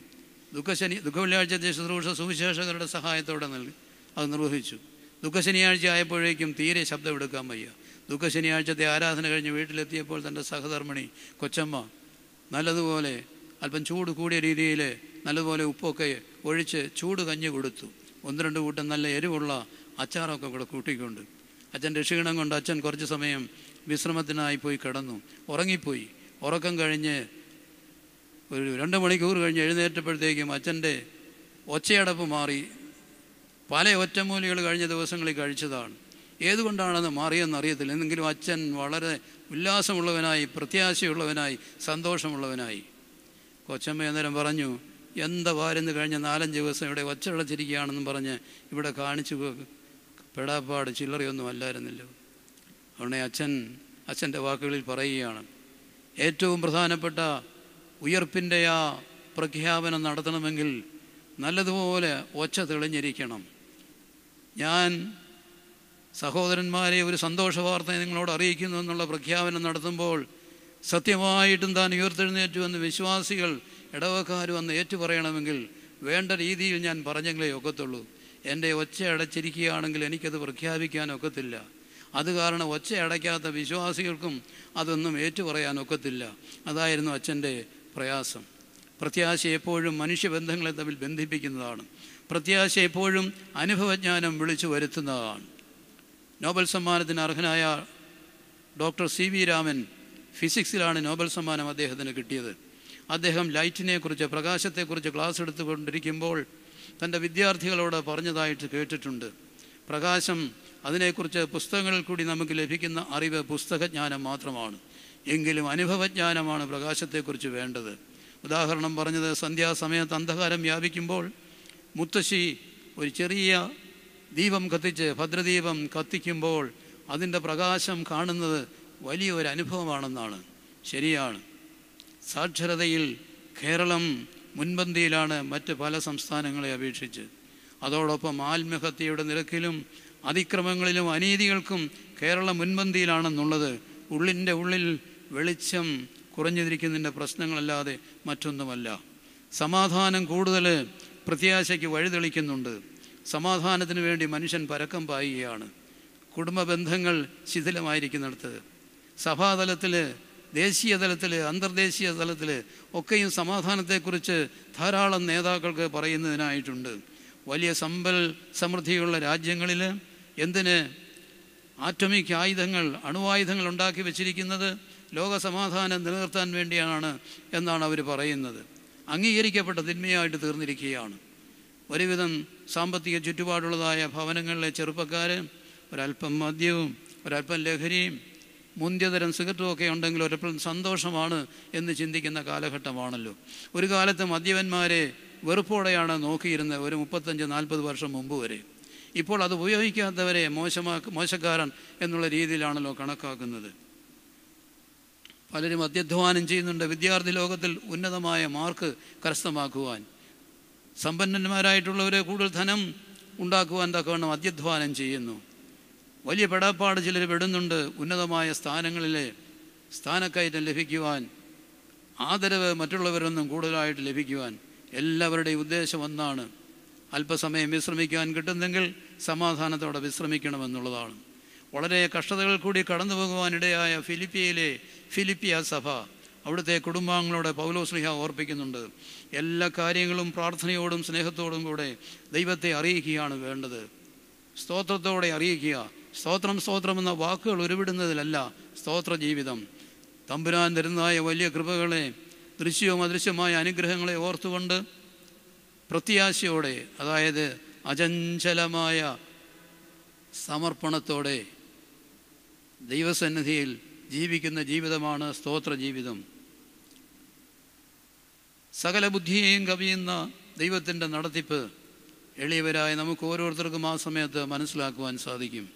Speaker 1: ദുഃഖശനി ദുഃഖവെള്ളിയാഴ്ചത്തെ ശുശ്രൂഷ സുവിശേഷകരുടെ സഹായത്തോടെ നൽകി അത് നിർവഹിച്ചു. ദുഃഖശനിയാഴ്ച ആയപ്പോഴേക്കും തീരെ ശബ്ദമെടുക്കാൻ വയ്യ. ദുഃഖശനിയാഴ്ചത്തെ ആരാധന കഴിഞ്ഞ് വീട്ടിലെത്തിയപ്പോൾ തന്റെ സഹധർമ്മിണി കൊച്ചമ്മ നല്ലതുപോലെ അല്പം ചൂട് കൂടിയ രീതിയിൽ നല്ലതുപോലെ ഉപ്പൊക്കെ ഒഴിച്ച് ചൂട് കഞ്ഞി കൊടുത്തു. ഒന്ന് രണ്ട് കൂട്ടം നല്ല എരിവുള്ള അച്ചാറൊക്കെ കൂടെ കൂട്ടിക്കൊണ്ട്. അച്ഛൻ ക്ഷീണം കൊണ്ട് അച്ഛൻ കുറച്ച് സമയം വിശ്രമത്തിനായി പോയി കിടന്നു. ഉറങ്ങിപ്പോയി. ഉറക്കം കഴിഞ്ഞ് ഒരു രണ്ട് മണിക്കൂർ കഴിഞ്ഞ് എഴുന്നേറ്റപ്പോഴത്തേക്കും അച്ഛന്റെ ഒച്ചയടപ്പ് മാറി. പല ഒറ്റമൂലികൾ കഴിഞ്ഞ ദിവസങ്ങളിൽ കഴിച്ചതാണ്. ഏതുകൊണ്ടാണെന്ന് മാറിയെന്ന് അറിയത്തില്ല എന്നെങ്കിലും അച്ഛൻ വളരെ ഉല്ലാസമുള്ളവനായി പ്രത്യാശയുള്ളവനായി സന്തോഷമുള്ളവനായി. കൊച്ചമ്മ അന്നേരം പറഞ്ഞു എന്താ വാരുന്ന് കഴിഞ്ഞ നാലഞ്ച് ദിവസം ഇവിടെ ഒച്ചടച്ചിരിക്കുകയാണെന്നും പറഞ്ഞ് ഇവിടെ കാണിച്ചു പെടാപ്പാട് ചില്ലറയൊന്നും അല്ലായിരുന്നല്ലോ. അതുകൊണ്ട് അച്ഛൻ അച്ഛന്റെ വാക്കുകളിൽ പറയുകയാണ് ഏറ്റവും പ്രധാനപ്പെട്ട ഉയർപ്പിന്റെ ആ പ്രഖ്യാപനം നടത്തണമെങ്കിൽ നല്ലതുപോലെ ഒച്ച തെളിഞ്ഞിരിക്കണം. ഞാൻ സഹോദരന്മാരെ ഒരു സന്തോഷ വാർത്ത നിങ്ങളോട് അറിയിക്കുന്നു എന്നുള്ള പ്രഖ്യാപനം നടത്തുമ്പോൾ സത്യമായിട്ടും താൻ ഉയർത്തെഴുന്നേറ്റു എന്ന് വിശ്വാസികൾ ഇടവക്കാർ വന്ന് ഏറ്റുപറയണമെങ്കിൽ വേണ്ട രീതിയിൽ ഞാൻ പറഞ്ഞെങ്കിലേ ഒക്കത്തുള്ളൂ. എന്റെ ഒച്ച അടച്ചിരിക്കുകയാണെങ്കിൽ എനിക്കത് പ്രഖ്യാപിക്കാൻ ഒക്കത്തില്ല. അത് കാരണം ഒച്ച അടയ്ക്കാത്ത വിശ്വാസികൾക്കും അതൊന്നും ഏറ്റുപറയാൻ ഒക്കത്തില്ല. അതായിരുന്നു അച്ഛന്റെ പ്രയാസം. പ്രത്യാശ എപ്പോഴും മനുഷ്യബന്ധങ്ങളെ തമ്മിൽ ബന്ധിപ്പിക്കുന്നതാണ്. പ്രത്യാശ എപ്പോഴും അനുഭവജ്ഞാനം വിളിച്ചു വരുത്തുന്നതാണ്. നോബൽ സമ്മാനത്തിന് അർഹനായ ഡോക്ടർ സി വി രാമൻ ഫിസിക്സിലാണ് നോബൽ സമ്മാനം അദ്ദേഹത്തിന് കിട്ടിയത്. അദ്ദേഹം ലൈറ്റിനെക്കുറിച്ച് പ്രകാശത്തെക്കുറിച്ച് ക്ലാസ് എടുത്തുകൊണ്ടിരിക്കുമ്പോൾ തന്റെ വിദ്യാർത്ഥികളോട് പറഞ്ഞതായിട്ട് കേട്ടിട്ടുണ്ട്. പ്രകാശം അതിനെക്കുറിച്ച് പുസ്തകങ്ങളിൽ കൂടി നമുക്ക് ലഭിക്കുന്ന അറിവ് പുസ്തകജ്ഞാനം മാത്രമാണ്. എങ്കിലും അനുഭവജ്ഞാനമാണ് പ്രകാശത്തെക്കുറിച്ച് വേണ്ടത്. ഉദാഹരണം പറഞ്ഞത് സന്ധ്യാസമയത്ത് അന്ധകാരം വ്യാപിക്കുമ്പോൾ മുത്തശ്ശി ഒരു ചെറിയ ദീപം കത്തിച്ച് ഭദ്രദീപം കത്തിക്കുമ്പോൾ അതിന്റെ പ്രകാശം കാണുന്നത് വലിയൊരു അനുഭവമാണെന്നാണ്. ശരിയാണ്. സാക്ഷരതയിൽ കേരളം മുൻപന്തിയിലാണ് മറ്റ് പല സംസ്ഥാനങ്ങളെ അപേക്ഷിച്ച്. അതോടൊപ്പം ആത്മഹത്യയുടെ നിരക്കിലും അതിക്രമങ്ങളിലും അനീതികൾക്കും കേരളം മുൻപന്തിയിലാണെന്നുള്ളത് ഉള്ളിന്റെ ഉള്ളിൽ വെളിച്ചം കുറഞ്ഞിരിക്കുന്നതിന്റെ പ്രശ്നങ്ങളല്ലാതെ മറ്റൊന്നുമല്ല. സമാധാനം കൂടുതൽ പ്രത്യാശയ്ക്ക് വഴിതെളിക്കുന്നുണ്ട്. സമാധാനത്തിന് വേണ്ടി മനുഷ്യൻ പരക്കം പായുകയാണ്. കുടുംബ ബന്ധങ്ങൾ ശിഥിലമായിരിക്കുന്നിടത്ത്. സഭാതലത്തിൽ ദേശീയ തലത്തിൽ അന്തർദേശീയ തലത്തിൽ ഒക്കെയും സമാധാനത്തെക്കുറിച്ച് ധാരാളം നേതാക്കൾക്ക് പറയുന്നതിനായിട്ടുണ്ട്. വലിയ സമ്പൽ സമൃദ്ധിയുള്ള രാജ്യങ്ങളിൽ എന്തിന് ആറ്റമിക് ആയുധങ്ങൾ അണുവായുധങ്ങൾ ഉണ്ടാക്കി വെച്ചിരിക്കുന്നത്? ലോക സമാധാനം നിലനിർത്താൻ വേണ്ടിയാണ് എന്നാണ് അവർ പറയുന്നത്. അംഗീകരിക്കപ്പെട്ട തിന്മയായിട്ട് തീർന്നിരിക്കുകയാണ്. ഒരുവിധം സാമ്പത്തിക ചുറ്റുപാടുള്ളതായ ഭവനങ്ങളിലെ ചെറുപ്പക്കാർ ഒരല്പം മദ്യവും ഒരല്പം ലഹരിയും മുന്തിയതരം സിഗരറ്റും ഒക്കെ ഉണ്ടെങ്കിൽ ഒരല്പം സന്തോഷമാണ് എന്ന് ചിന്തിക്കുന്ന കാലഘട്ടമാണല്ലോ. ഒരു കാലത്ത് മദ്യപന്മാരെ വെറുപ്പോടെയാണ് നോക്കിയിരുന്നത് ഒരു മുപ്പത്തഞ്ച് നാൽപ്പത് വർഷം മുമ്പ് വരെ. ഇപ്പോൾ അത് ഉപയോഗിക്കാത്തവരെ മോശമാ മോശക്കാരൻ എന്നുള്ള രീതിയിലാണല്ലോ കണക്കാക്കുന്നത്. പലരും അത്യധ്വാനം ചെയ്യുന്നുണ്ട് വിദ്യാർത്ഥി ലോകത്തിൽ ഉന്നതമായ മാർക്ക് കരസ്ഥമാക്കുവാൻ. സമ്പന്നന്മാരായിട്ടുള്ളവരെ കൂടുതൽ ധനം ഉണ്ടാക്കുവാൻ തക്കവണ്ണം അധ്യധ്വാനം ചെയ്യുന്നു. വലിയ പെടാപ്പാട് ചിലർ പെടുന്നുണ്ട്. ഉന്നതമായ സ്ഥാനങ്ങളിലെ സ്ഥാനക്കയറ്റം ലഭിക്കുവാൻ ആദരവ് മറ്റുള്ളവരൊന്നും കൂടുതലായിട്ട് ലഭിക്കുവാൻ എല്ലാവരുടെയും ഉദ്ദേശം ഒന്നാണ്. അല്പസമയം വിശ്രമിക്കാൻ കിട്ടുന്നെങ്കിൽ സമാധാനത്തോടെ വിശ്രമിക്കണമെന്നുള്ളതാണ്. വളരെ കഷ്ടതകൾ കൂടി കടന്നു പോകുവാനിടയായ ഫിലിപ്പിയയിലെ ഫിലിപ്പിയ സഭ അവിടുത്തെ കുടുംബാംഗങ്ങളോട് പൗലോസ്ലിഹ ഓർപ്പിക്കുന്നുണ്ട്. എല്ലാ കാര്യങ്ങളും പ്രാർത്ഥനയോടും സ്നേഹത്തോടും കൂടെ ദൈവത്തെ അറിയിക്കുകയാണ് വേണ്ടത്. സ്തോത്രത്തോടെ അറിയിക്കുക. സ്തോത്രം സ്തോത്രം എന്ന വാക്കുകൾ ഉരുവിടുന്നതിലല്ല സ്തോത്ര ജീവിതം. തമ്പുരാൻ തരുന്നതായ വലിയ കൃപകളെ ദൃശ്യവും അദൃശ്യമായ അനുഗ്രഹങ്ങളെ ഓർത്തുകൊണ്ട് പ്രത്യാശയോടെ അതായത് അചഞ്ചലമായ സമർപ്പണത്തോടെ ദൈവസന്നിധിയിൽ ജീവിക്കുന്ന ജീവിതമാണ് സ്തോത്ര ജീവിതം. സകല ബുദ്ധിയെയും കവിയുന്ന ദൈവത്തിന്റെ നടത്തിപ്പ് എളിയവരായ നമുക്ക് ഓരോരുത്തർക്കും ആ സമയത്ത് മനസ്സിലാക്കുവാൻ സാധിക്കും.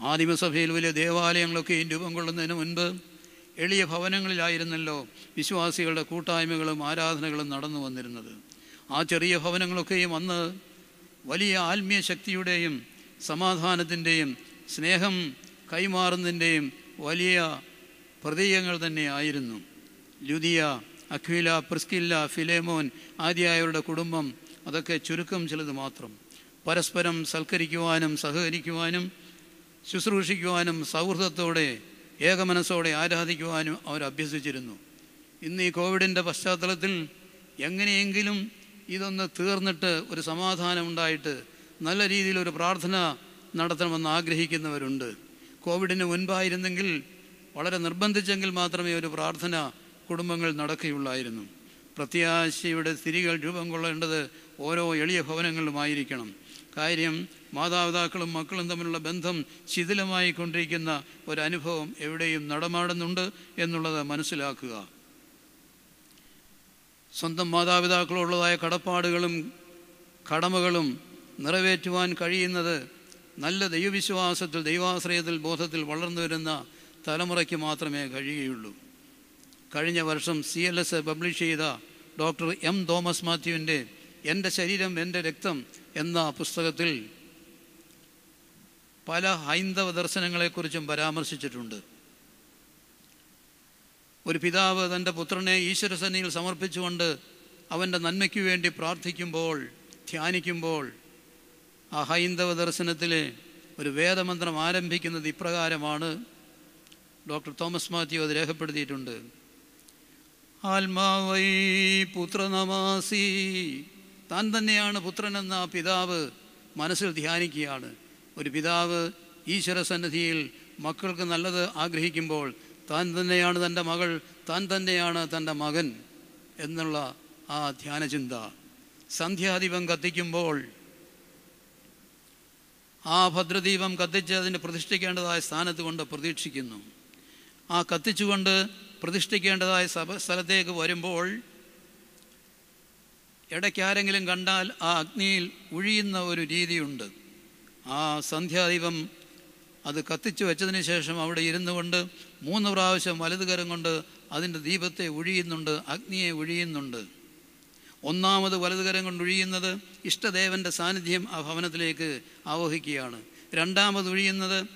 Speaker 1: ആദിമസഭയിൽ വലിയ ദേവാലയങ്ങളൊക്കെയും രൂപം കൊള്ളുന്നതിന് മുൻപ് എളിയ ഭവനങ്ങളിലായിരുന്നല്ലോ വിശ്വാസികളുടെ കൂട്ടായ്മകളും ആരാധനകളും നടന്നു വന്നിരുന്നത്. ആ ചെറിയ ഭവനങ്ങളൊക്കെയും അന്ന് വലിയ ആത്മീയ ശക്തിയുടെയും സമാധാനത്തിന്റെയും സ്നേഹം കൈമാറുന്നതിന്റെയും വലിയ പ്രതീകങ്ങൾ തന്നെ ആയിരുന്നു. ലുദിയ അഖ്വില പ്രിസ്കില്ല ഫിലേമോൻ ആദ്യായവരുടെ കുടുംബം അതൊക്കെ ചുരുക്കം ചിലത് മാത്രം. പരസ്പരം സൽക്കരിക്കുവാനും സഹകരിക്കുവാനും ശുശ്രൂഷിക്കുവാനും സൗഹൃദത്തോടെ ഏകമനസ്സോടെ ആരാധിക്കുവാനും അവർ അഭ്യസിച്ചിരുന്നു. ഇന്ന് ഈ കോവിഡിന്റെ പശ്ചാത്തലത്തിൽ എങ്ങനെയെങ്കിലും ഇതൊന്ന് തീർന്നിട്ട് ഒരു സമാധാനം ഉണ്ടായിട്ട് നല്ല രീതിയിൽ ഒരു പ്രാർത്ഥന നടത്തണമെന്ന് ആഗ്രഹിക്കുന്നവരുണ്ട്. കോവിഡിന് മുൻപായിരുന്നെങ്കിൽ വളരെ നിർബന്ധിച്ചെങ്കിൽ മാത്രമേ ഒരു പ്രാർത്ഥന കുടുംബങ്ങൾ നടക്കുകയുള്ളായിരുന്നു. പ്രത്യാശയുടെ സ്ഥിതികൾ രൂപം കൊള്ളേണ്ടത് ഓരോ എളിയ ഭവനങ്ങളിലുമായിരിക്കണം. കാര്യം മാതാപിതാക്കളും മക്കളും തമ്മിലുള്ള ബന്ധം ശിഥിലമായി കൊണ്ടിരിക്കുന്ന ഒരനുഭവം എവിടെയും നടമാടുന്നുണ്ട് എന്നുള്ളത് മനസ്സിലാക്കുക. സ്വന്തം മാതാപിതാക്കളുള്ളതായ കടപ്പാടുകളും കടമകളും നിറവേറ്റുവാൻ കഴിയുന്നത് നല്ല ദൈവവിശ്വാസത്തിൽ ദൈവാശ്രയത്തിൽ ബോധത്തിൽ വളർന്നു വരുന്ന തലമുറയ്ക്ക് മാത്രമേ കഴിയുകയുള്ളൂ. കഴിഞ്ഞ വർഷം സി എൽ എസ് പബ്ലിഷ് ചെയ്ത ഡോക്ടർ എം തോമസ് മാത്യുവിന്റെ എന്റെ ശരീരം എന്റെ രക്തം എന്ന പുസ്തകത്തിൽ പല ഹൈന്ദവ ദർശനങ്ങളെക്കുറിച്ചും പരാമർശിച്ചിട്ടുണ്ട്. ഒരു പിതാവ് തന്റെ പുത്രനെ ഈശ്വര ഈശ്വരസന്നിയിൽ സമർപ്പിച്ചുകൊണ്ട് അവന്റെ നന്മയ്ക്ക് വേണ്ടി പ്രാർത്ഥിക്കുമ്പോൾ ധ്യാനിക്കുമ്പോൾ ആ ഹൈന്ദവ ദർശനത്തിലെ ഒരു വേദമന്ത്രം ആരംഭിക്കുന്നത് ഇപ്രകാരമാണ്. ഡോക്ടർ തോമസ് മാത്യു അത് രേഖപ്പെടുത്തിയിട്ടുണ്ട്. ആത്മാവൈ പുത്രനമാസി. താൻ തന്നെയാണ് പുത്രനെന്ന പിതാവ് മനസ്സിൽ ധ്യാനിക്കുകയാണ്. ഒരു പിതാവ് ഈശ്വര സന്നിധിയിൽ മക്കൾക്ക് നല്ലത് ആഗ്രഹിക്കുമ്പോൾ താൻ തന്നെയാണ് തന്റെ മകൾ താൻ തന്നെയാണ് തന്റെ മകൻ എന്നുള്ള ആ ധ്യാനചിന്ത. സന്ധ്യാദീപം കത്തിക്കുമ്പോൾ ആ ഭദ്രദീപം കത്തിച്ച് അതിന് പ്രതിഷ്ഠിക്കേണ്ടതായ സ്ഥാനത്ത് കൊണ്ട് പ്രതീക്ഷിക്കുന്നു. ആ കത്തിച്ചുകൊണ്ട് പ്രതിഷ്ഠിക്കേണ്ടതായ സഭ സ്ഥലത്തേക്ക് വരുമ്പോൾ ഇടയ്ക്കാരെങ്കിലും കണ്ടാൽ ആ അഗ്നിയിൽ ഉഴിയുന്ന ഒരു രീതിയുണ്ട്. ആ സന്ധ്യാദീപം അത് കത്തിച്ചു വെച്ചതിന് ശേഷം അവിടെ ഇരുന്നു കൊണ്ട് മൂന്ന് പ്രാവശ്യം വലതുകരം കൊണ്ട് അതിന്റെ ദീപത്തെ ഉഴിയുന്നുണ്ട് അഗ്നിയെ ഉഴിയുന്നുണ്ട്. ഒന്നാമത് വലതുകരം കൊണ്ട് ഉഴിയുന്നത് ഇഷ്ടദേവന്റെ സാന്നിധ്യം ആ ഭവനത്തിലേക്ക് ആവഹിക്കുകയാണ്. രണ്ടാമത് ഉഴിയുന്നത്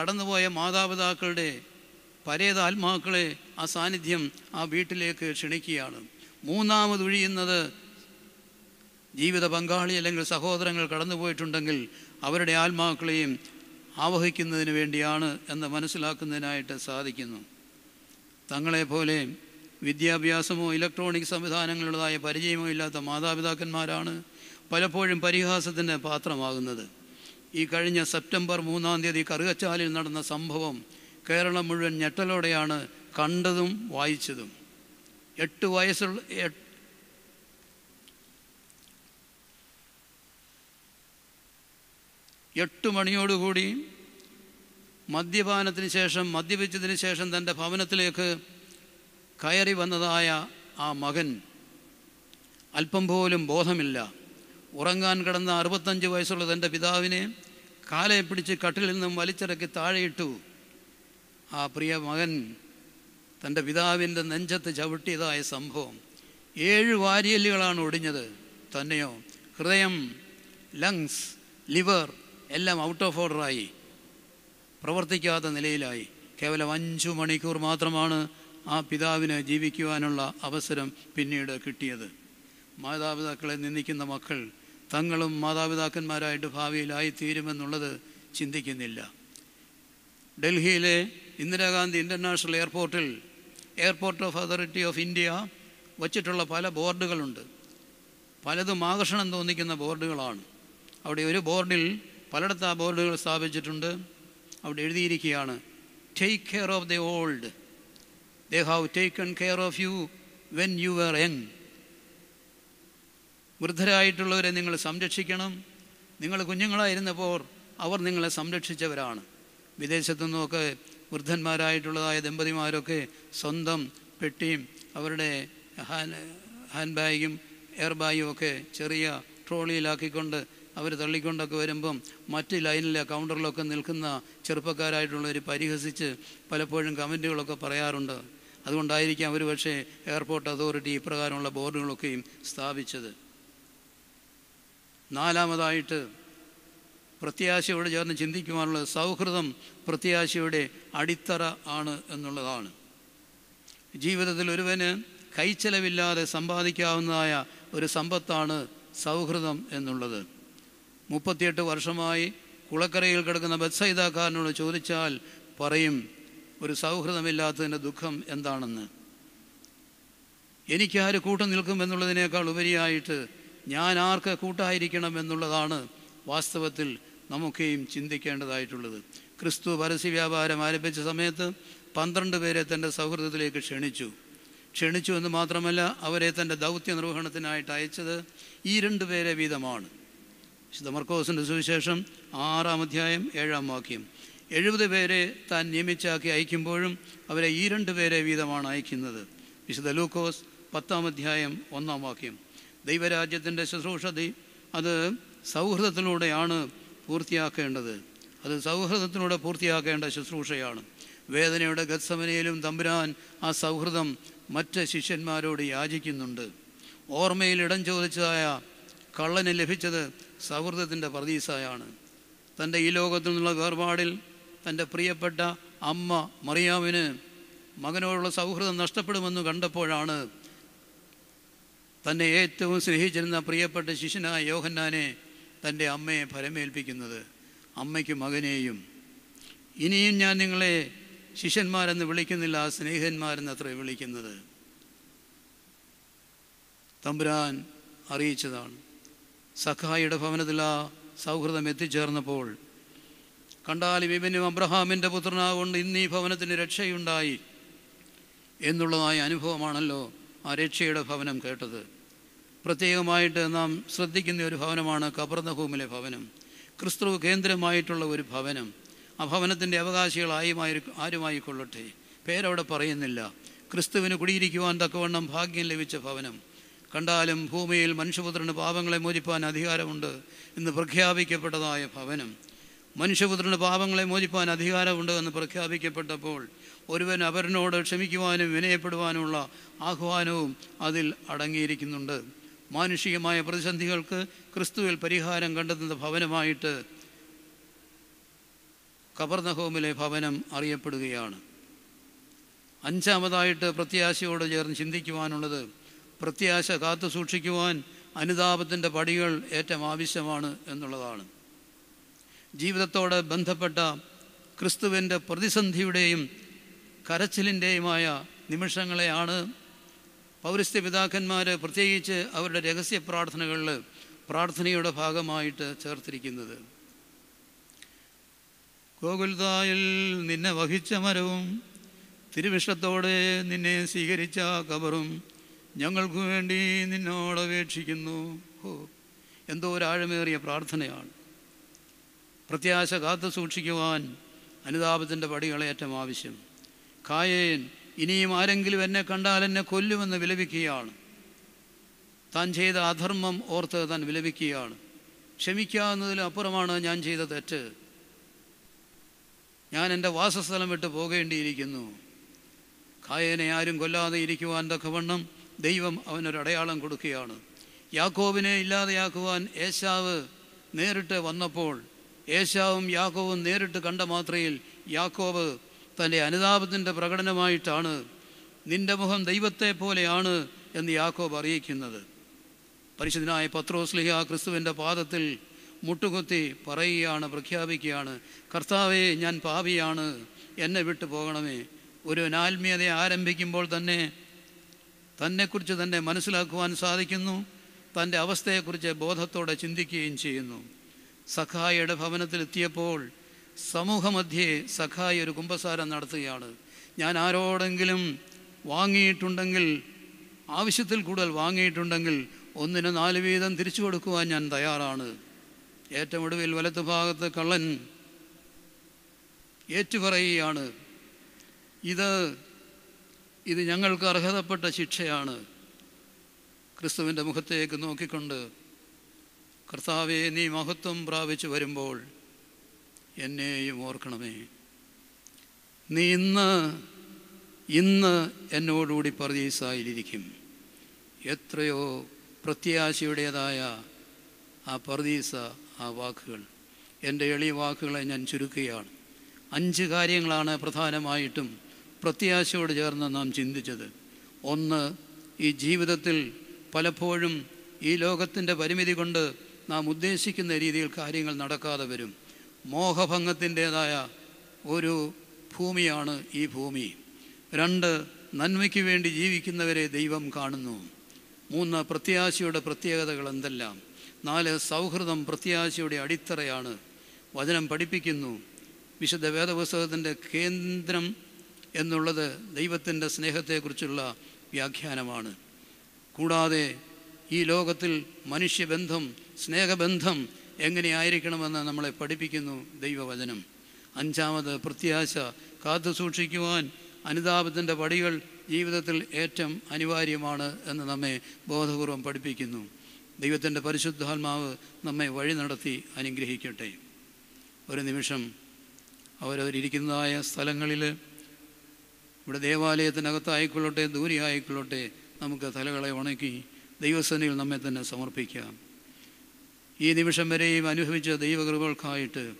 Speaker 1: കടന്നുപോയ മാതാപിതാക്കളുടെ പരേതാത്മാക്കളെ ആ സാന്നിധ്യം ആ വീട്ടിലേക്ക് ക്ഷണിക്കുകയാണ്. മൂന്നാമത് ഒഴിയുന്നത് ജീവിത പങ്കാളി അല്ലെങ്കിൽ സഹോദരങ്ങൾ കടന്നുപോയിട്ടുണ്ടെങ്കിൽ അവരുടെ ആത്മാക്കളെയും ആവഹിക്കുന്നതിന് വേണ്ടിയാണ് എന്ന് മനസ്സിലാക്കുന്നതിനായിട്ട് സാധിക്കുന്നു. തങ്ങളെപ്പോലെ വിദ്യാഭ്യാസമോ ഇലക്ട്രോണിക് സംവിധാനങ്ങളുടേതായ പരിചയമോ ഇല്ലാത്ത മാതാപിതാക്കന്മാരാണ് പലപ്പോഴും പരിഹാസത്തിന്റെ പാത്രമാകുന്നത്. ഈ കഴിഞ്ഞ സെപ്റ്റംബർ മൂന്നാം തീയതി കറുകച്ചാലിൽ നടന്ന സംഭവം കേരളം മുഴുവൻ ഞെട്ടലോടെയാണ് കണ്ടതും വായിച്ചതും. എട്ട് വയസ്സുള്ള എട്ട് മണിയോടുകൂടി മദ്യപാനത്തിന് ശേഷം മദ്യപിച്ചതിന് ശേഷം തന്റെ ഭവനത്തിലേക്ക് കയറി വന്നതായ ആ മകൻ അല്പം പോലും ബോധമില്ല. ഉറങ്ങാൻ കിടന്ന അറുപത്തഞ്ച് വയസ്സുള്ള തന്റെ പിതാവിനെ കാലയെ പിടിച്ച് കട്ടിലിൽ നിന്നും വലിച്ചിറക്കി താഴെയിട്ടു ആ പ്രിയ മകൻ തന്റെ പിതാവിന്റെ നെഞ്ചത്ത് ചവിട്ടിയതായ സംഭവം. ഏഴ് വാരിയല്ലുകളാണ് ഒടിഞ്ഞത്. തന്നെയോ? ഹൃദയം ലങ്സ് ലിവർ എല്ലാം ഔട്ട് ഓഫ് ഓർഡറായി പ്രവർത്തിക്കാത്ത നിലയിലായി. കേവലം അഞ്ചു മണിക്കൂർ മാത്രമാണ് ആ പിതാവിന് ജീവിക്കുവാനുള്ള അവസരം പിന്നീട് കിട്ടിയത്. മാതാപിതാക്കളെ നിന്ദിക്കുന്ന മക്കൾ തങ്ങളും മാതാപിതാക്കന്മാരായിട്ട് ഭാവിയിലായി തീരുമെന്നുള്ളത് ചിന്തിക്കുന്നില്ല. ഡൽഹിയിലെ ഇന്ദിരാഗാന്ധി ഇന്റർനാഷണൽ എയർപോർട്ടിൽ airport of authority of India വച്ചിട്ടുള്ള പല ബോർഡുകളുണ്ട്. പലതും ആകർഷണം തോന്നിക്കുന്ന ബോർഡുകളാണ്. അവിടെ ഒരു ബോർഡിൽ പലയിടത്ത് ആ ബോർഡുകൾ സ്ഥാപിച്ചിട്ടുണ്ട്. അവിടെ എഴുതിയിരിക്കുകയാണ് take care of the old they have taken care of you when you are young വൃദ്ധരായിട്ടുള്ളവരെ നിങ്ങൾ സംരക്ഷിക്കണം. നിങ്ങൾ കുഞ്ഞുങ്ങളായിരുന്നപ്പോൾ അവർ നിങ്ങളെ സംരക്ഷിച്ചവരാണ്. വിദേശത്തു നിന്നൊക്കെ വൃദ്ധന്മാരായിട്ടുള്ളതായ ദമ്പതിമാരൊക്കെ സ്വന്തം പെട്ടിയും അവരുടെ ഹാൻഡ് ഹാൻഡ് ബാഗും എയർ ബാഗും ഒക്കെ ചെറിയ ട്രോളിയിലാക്കിക്കൊണ്ട് അവർ തള്ളിക്കൊണ്ടൊക്കെ വരുമ്പം മറ്റ് ലൈനിലെ കൗണ്ടറിലൊക്കെ നിൽക്കുന്ന ചെറുപ്പക്കാരായിട്ടുള്ളവർ പരിഹസിച്ച് പലപ്പോഴും കമന്റുകളൊക്കെ പറയാറുണ്ട്. അതുകൊണ്ടായിരിക്കാം അവർ പക്ഷേ എയർപോർട്ട് അതോറിറ്റി ഇപ്രകാരമുള്ള ബോർഡുകളൊക്കെയും സ്ഥാപിച്ചത്. നാലാമതായിട്ട് പ്രത്യാശയോട് ചേർന്ന് ചിന്തിക്കുവാനുള്ള സൗഹൃദം പ്രത്യാശയുടെ അടിത്തറ ആണ് എന്നുള്ളതാണ്. ജീവിതത്തിൽ ഒരുവന് കൈച്ചെലവില്ലാതെ സമ്പാദിക്കാവുന്നതായ ഒരു സമ്പത്താണ് സൗഹൃദം എന്നുള്ളത്. മുപ്പത്തിയെട്ട് വർഷമായി കുളക്കരയിൽ കിടക്കുന്ന ബത്സൈതാക്കാരനോട് ചോദിച്ചാൽ പറയും ഒരു സൗഹൃദമില്ലാത്തതിന്റെ ദുഃഖം എന്താണെന്ന്? എനിക്കാര് കൂട്ടു നിൽക്കും എന്നുള്ളതിനേക്കാൾ ഉപരിയായിട്ട് ഞാൻ ആർക്ക് കൂട്ടായിരിക്കണം എന്നുള്ളതാണ് വാസ്തവത്തിൽ നമുക്കെയും ചിന്തിക്കേണ്ടതായിട്ടുള്ളത്. ക്രിസ്തു പരസ്യ വ്യാപാരം ആരംഭിച്ച സമയത്ത് പന്ത്രണ്ട് പേരെ തന്റെ സൗഹൃദത്തിലേക്ക് ക്ഷണിച്ചു. ക്ഷണിച്ചു എന്ന് മാത്രമല്ല അവരെ തന്റെ ദൗത്യ നിർവഹണത്തിനായിട്ട് അയച്ചത് ഈ രണ്ട് പേരെ വീതമാണ്. മർക്കോസിന്റെ സുവിശേഷം ആറാം അധ്യായം ഏഴാം വാക്യം. എഴുപത് പേരെ താൻ നിയമിച്ചാക്കി അയക്കുമ്പോഴും അവരെ ഈ രണ്ട് പേരെ വീതമാണ് അയക്കുന്നത്. വിശുദ്ധ ലൂക്കോസ് പത്താം അധ്യായം ഒന്നാം വാക്യം. ദൈവരാജ്യത്തിന്റെ ശുശ്രൂഷതി അത് സൗഹൃദത്തിലൂടെയാണ് പൂർത്തിയാക്കേണ്ടത്. അത് സൗഹൃദത്തിലൂടെ പൂർത്തിയാക്കേണ്ട ശുശ്രൂഷയാണ്. വേദനയുടെ ഗത്സമനയിലും തമ്പുരാൻ ആ സൗഹൃദം മറ്റ് ശിഷ്യന്മാരോട് യാചിക്കുന്നുണ്ട്. ഓർമ്മയിൽ ഇടം ചോദിച്ചതായ കള്ളന് ലഭിച്ചത് സൗഹൃദത്തിന്റെ പ്രതീസായാണ് തന്റെ ഈ ലോകത്തു നിന്നുള്ള വേർപാടിൽ തന്റെ പ്രിയപ്പെട്ട അമ്മ മറിയാവിന് മകനോടുള്ള സൗഹൃദം നഷ്ടപ്പെടുമെന്ന് കണ്ടപ്പോഴാണ് തന്നെ ഏറ്റവും സ്നേഹിച്ചിരുന്ന പ്രിയപ്പെട്ട ശിഷ്യനായ യോഹന്നാനെ തന്റെ അമ്മയെ ഫലമേൽപ്പിക്കുന്നത് അമ്മയ്ക്ക് മകനെയും. ഇനിയും ഞാൻ നിങ്ങളെ ശിഷ്യന്മാരെന്ന് വിളിക്കുന്നില്ല സ്നേഹിതന്മാരെന്ന് അത്ര വിളിക്കുന്നത്. തമ്പുരാൻ അറിയിച്ചതാണ്. സഖായിയുടെ ഭവനത്തിൽ ആ സൗഹൃദം എത്തിച്ചേർന്നപ്പോൾ കണ്ടാൽ വിപിനും അബ്രഹാമിന്റെ പുത്രനാകൊണ്ട് ഇന്ന് ഈ ഭവനത്തിന് രക്ഷയുണ്ടായി. എന്നുള്ളതായ അനുഭവമാണല്ലോ ആ രക്ഷയുടെ ഭവനം കേട്ടത്. പ്രത്യേകമായിട്ട് നാം ശ്രദ്ധിക്കുന്ന ഒരു ഭവനമാണ് കബർന്നഹൂമിലെ ഭവനം. ക്രിസ്തു കേന്ദ്രമായിട്ടുള്ള ഒരു ഭവനം. ആ ഭവനത്തിന്റെ അവകാശികളായി ആരുമായിക്കൊള്ളട്ടെ? പേരവിടെ പറയുന്നില്ല. ക്രിസ്തുവിന് കുടിയിരിക്കുവാൻ തക്കവണ്ണം ഭാഗ്യം ലഭിച്ച ഭവനം. കണ്ടാലും ഭൂമിയിൽ മനുഷ്യപുത്രന് പാപങ്ങളെ മോചിപ്പാൻ അധികാരമുണ്ട് എന്ന് പ്രഖ്യാപിക്കപ്പെട്ടതായ ഭവനം. മനുഷ്യപുത്രന് പാപങ്ങളെ മോചിപ്പാൻ അധികാരമുണ്ട് എന്ന് പ്രഖ്യാപിക്കപ്പെട്ടപ്പോൾ ഒരുവൻ അവരനോട് ക്ഷമിക്കുവാനും വിനയപ്പെടുവാനുമുള്ള ആഹ്വാനവും അതിൽ അടങ്ങിയിരിക്കുന്നുണ്ട്. മാനുഷികമായ പ്രതിസന്ധികൾക്ക് ക്രിസ്തുവിൽ പരിഹാരം കണ്ടെത്തുന്ന ഭവനമായിട്ട് കബർനഹോമിലെ ഭവനം അറിയപ്പെടുകയാണ്. അഞ്ചാമതായിട്ട് പ്രത്യാശയോട് ചേർന്ന് ചിന്തിക്കുവാനുള്ളത് പ്രത്യാശ കാത്തു സൂക്ഷിക്കുവാൻ അനുതാപത്തിന്റെ പടികൾ ഏറ്റവും ആവശ്യമാണ് എന്നുള്ളതാണ്. ജീവിതത്തോട് ബന്ധപ്പെട്ട ക്രിസ്തുവിന്റെ പ്രതിസന്ധിയുടെയും കരച്ചിലിന്റെയുമായ നിമിഷങ്ങളെയാണ് പൗരസ്ത്യ പിതാക്കന്മാർ പ്രത്യേകിച്ച് അവരുടെ രഹസ്യ പ്രാർത്ഥനകളിൽ പ്രാർത്ഥനയുടെ ഭാഗമായിട്ട് ചേർത്തിരിക്കുന്നത്. ഗോകുൽതായിൽ നിന്നെ വഹിച്ച മരവും തിരുവിഷത്തോടെ നിന്നെ സ്വീകരിച്ച കബറും ഞങ്ങൾക്ക് വേണ്ടി നിന്നോട് അപേക്ഷിക്കുന്നു. ഹോ എന്തോ ഒരാഴമേറിയ പ്രാർത്ഥനയാണ്. പ്രത്യാശ കാത്തു സൂക്ഷിക്കുവാൻ അനുതാപത്തിന്റെ പടികളേറ്റം ആവശ്യം. കായേൻ ഇനിയും ആരെങ്കിലും എന്നെ കണ്ടാൽ എന്നെ കൊല്ലുമെന്ന് വിലപിക്കുകയാണ്. താൻ ചെയ്ത അധർമ്മം ഓർത്ത് താൻ വിലപിക്കുകയാണ്. ക്ഷമിക്കാവുന്നതിലപ്പുറമാണ് ഞാൻ ചെയ്ത തെറ്റ്. ഞാൻ എന്റെ വാസസ്ഥലം വിട്ട് പോകേണ്ടിയിരിക്കുന്നു. കായനെ ആരും കൊല്ലാതെ ഇരിക്കുവാൻ തക്കവണ്ണം ദൈവം അവനൊരു അടയാളം കൊടുക്കുകയാണ്. യാക്കോബിനെ ഇല്ലാതെയാക്കുവാൻ ഏശാവ് നേരിട്ട് വന്നപ്പോൾ ഏശാവും യാക്കോവും നേരിട്ട് കണ്ട മാത്രയിൽ യാക്കോബ് തന്റെ അനുതാപത്തിന്റെ പ്രകടനമായിട്ടാണ് നിന്റെ മുഖം ദൈവത്തെ പോലെയാണ് എന്ന് യാക്കോബ് അറിയിക്കുന്നത്. പരിശുദ്ധനായ പത്രോസ്ലിഹ ക്രിസ്തുവിന്റെ പാദത്തിൽ മുട്ടുകുത്തി പറയുകയാണ് പ്രഖ്യാപിക്കുകയാണ് കർത്താവേ ഞാൻ പാപിയാണ് എന്നെ വിട്ടു പോകണമേ. ഒരു ആത്മീയതയെ ആരംഭിക്കുമ്പോൾ തന്നെ തന്നെക്കുറിച്ച് തന്നെ മനസ്സിലാക്കുവാൻ സാധിക്കുന്നു തന്റെ അവസ്ഥയെക്കുറിച്ച് ബോധത്തോടെ ചിന്തിക്കുകയും ചെയ്യുന്നു. സഖായിയുടെ ഭവനത്തിലെത്തിയപ്പോൾ സമൂഹമധ്യേ സഖായി ഒരു കുമ്പസാരം നടത്തുകയാണ്. ഞാൻ ആരോടെങ്കിലും വാങ്ങിയിട്ടുണ്ടെങ്കിൽ ആവശ്യത്തിൽ കൂടുതൽ വാങ്ങിയിട്ടുണ്ടെങ്കിൽ ഒന്നിന് നാല് വീതം തിരിച്ചു കൊടുക്കുവാൻ ഞാൻ തയ്യാറാണ്. ഏറ്റവും ഒടുവിൽ വലത്തു ഭാഗത്ത് കള്ളൻ ഏറ്റുപറയുകയാണ് ഇത് ഇത് ഞങ്ങൾക്ക് അർഹതപ്പെട്ട ശിക്ഷയാണ്. ക്രിസ്തുവിന്റെ മുഖത്തേക്ക് നോക്കിക്കൊണ്ട് കർത്താവെ നീ മഹത്വം പ്രാപിച്ചു വരുമ്പോൾ എന്നെയും ഓർക്കണമേ. നീ ഇന്ന് ഇന്ന് എന്നോടുകൂടി പർദീസായിലിരിക്കും എത്രയോ പ്രത്യാശയുടേതായ ആ പറദീസ ആ വാക്കുകൾ. എന്റെ എളിയ വാക്കുകളെ ഞാൻ ചുരുക്കുകയാണ്. അഞ്ച് കാര്യങ്ങളാണ് പ്രധാനമായിട്ടും പ്രത്യാശയോട് ചേർന്ന് നാം ചിന്തിച്ചത്. ഒന്ന് ഈ ജീവിതത്തിൽ പലപ്പോഴും ഈ ലോകത്തിന്റെ പരിമിതി കൊണ്ട് നാം ഉദ്ദേശിക്കുന്ന രീതിയിൽ കാര്യങ്ങൾ നടക്കാതെ വരും. മോഹഭംഗത്തിന്റേതായ ഒരു ഭൂമിയാണ് ഈ ഭൂമി. രണ്ട് നന്മയ്ക്ക് വേണ്ടി ജീവിക്കുന്നവരെ ദൈവം കാണുന്നു. മൂന്ന് പ്രത്യാശയുടെ പ്രത്യേകതകൾ എന്തെല്ലാം? നാല് സൗഹൃദം പ്രത്യാശയുടെ അടിത്തറയാണ്. വചനം പഠിപ്പിക്കുന്നു. വിശുദ്ധ വേദപുസ്തകത്തിന്റെ കേന്ദ്രം എന്നുള്ളത് ദൈവത്തിന്റെ സ്നേഹത്തെക്കുറിച്ചുള്ള വ്യാഖ്യാനമാണ്. കൂടാതെ ഈ ലോകത്തിൽ മനുഷ്യബന്ധം സ്നേഹബന്ധം എങ്ങനെയായിരിക്കണമെന്ന് നമ്മളെ പഠിപ്പിക്കുന്നു ദൈവവചനം. അഞ്ചാമത് പ്രത്യാശ കാത്തു സൂക്ഷിക്കുവാൻ അനുതാപത്തിന്റെ പടികൾ ജീവിതത്തിൽ ഏറ്റവും അനിവാര്യമാണ് എന്ന് നമ്മെ ബോധപൂർവം പഠിപ്പിക്കുന്നു. ദൈവത്തിന്റെ പരിശുദ്ധാത്മാവ് നമ്മെ വഴി നടത്തി അനുഗ്രഹിക്കട്ടെ. ഒരു നിമിഷം അവരവരിയ്ക്കുന്നതായ സ്ഥലങ്ങളിൽ ഇവിടെ ദേവാലയത്തിനകത്തായിക്കൊള്ളട്ടെ ദൂരെ ആയിക്കൊള്ളട്ടെ നമുക്ക് തലകളെ ഉണക്കി ദൈവസേനയിൽ നമ്മെ തന്നെ സമർപ്പിക്കാം. ഈ നിമിഷം വരെയും അനുഭവിച്ച ദൈവകൃപകൾക്കായിട്ട്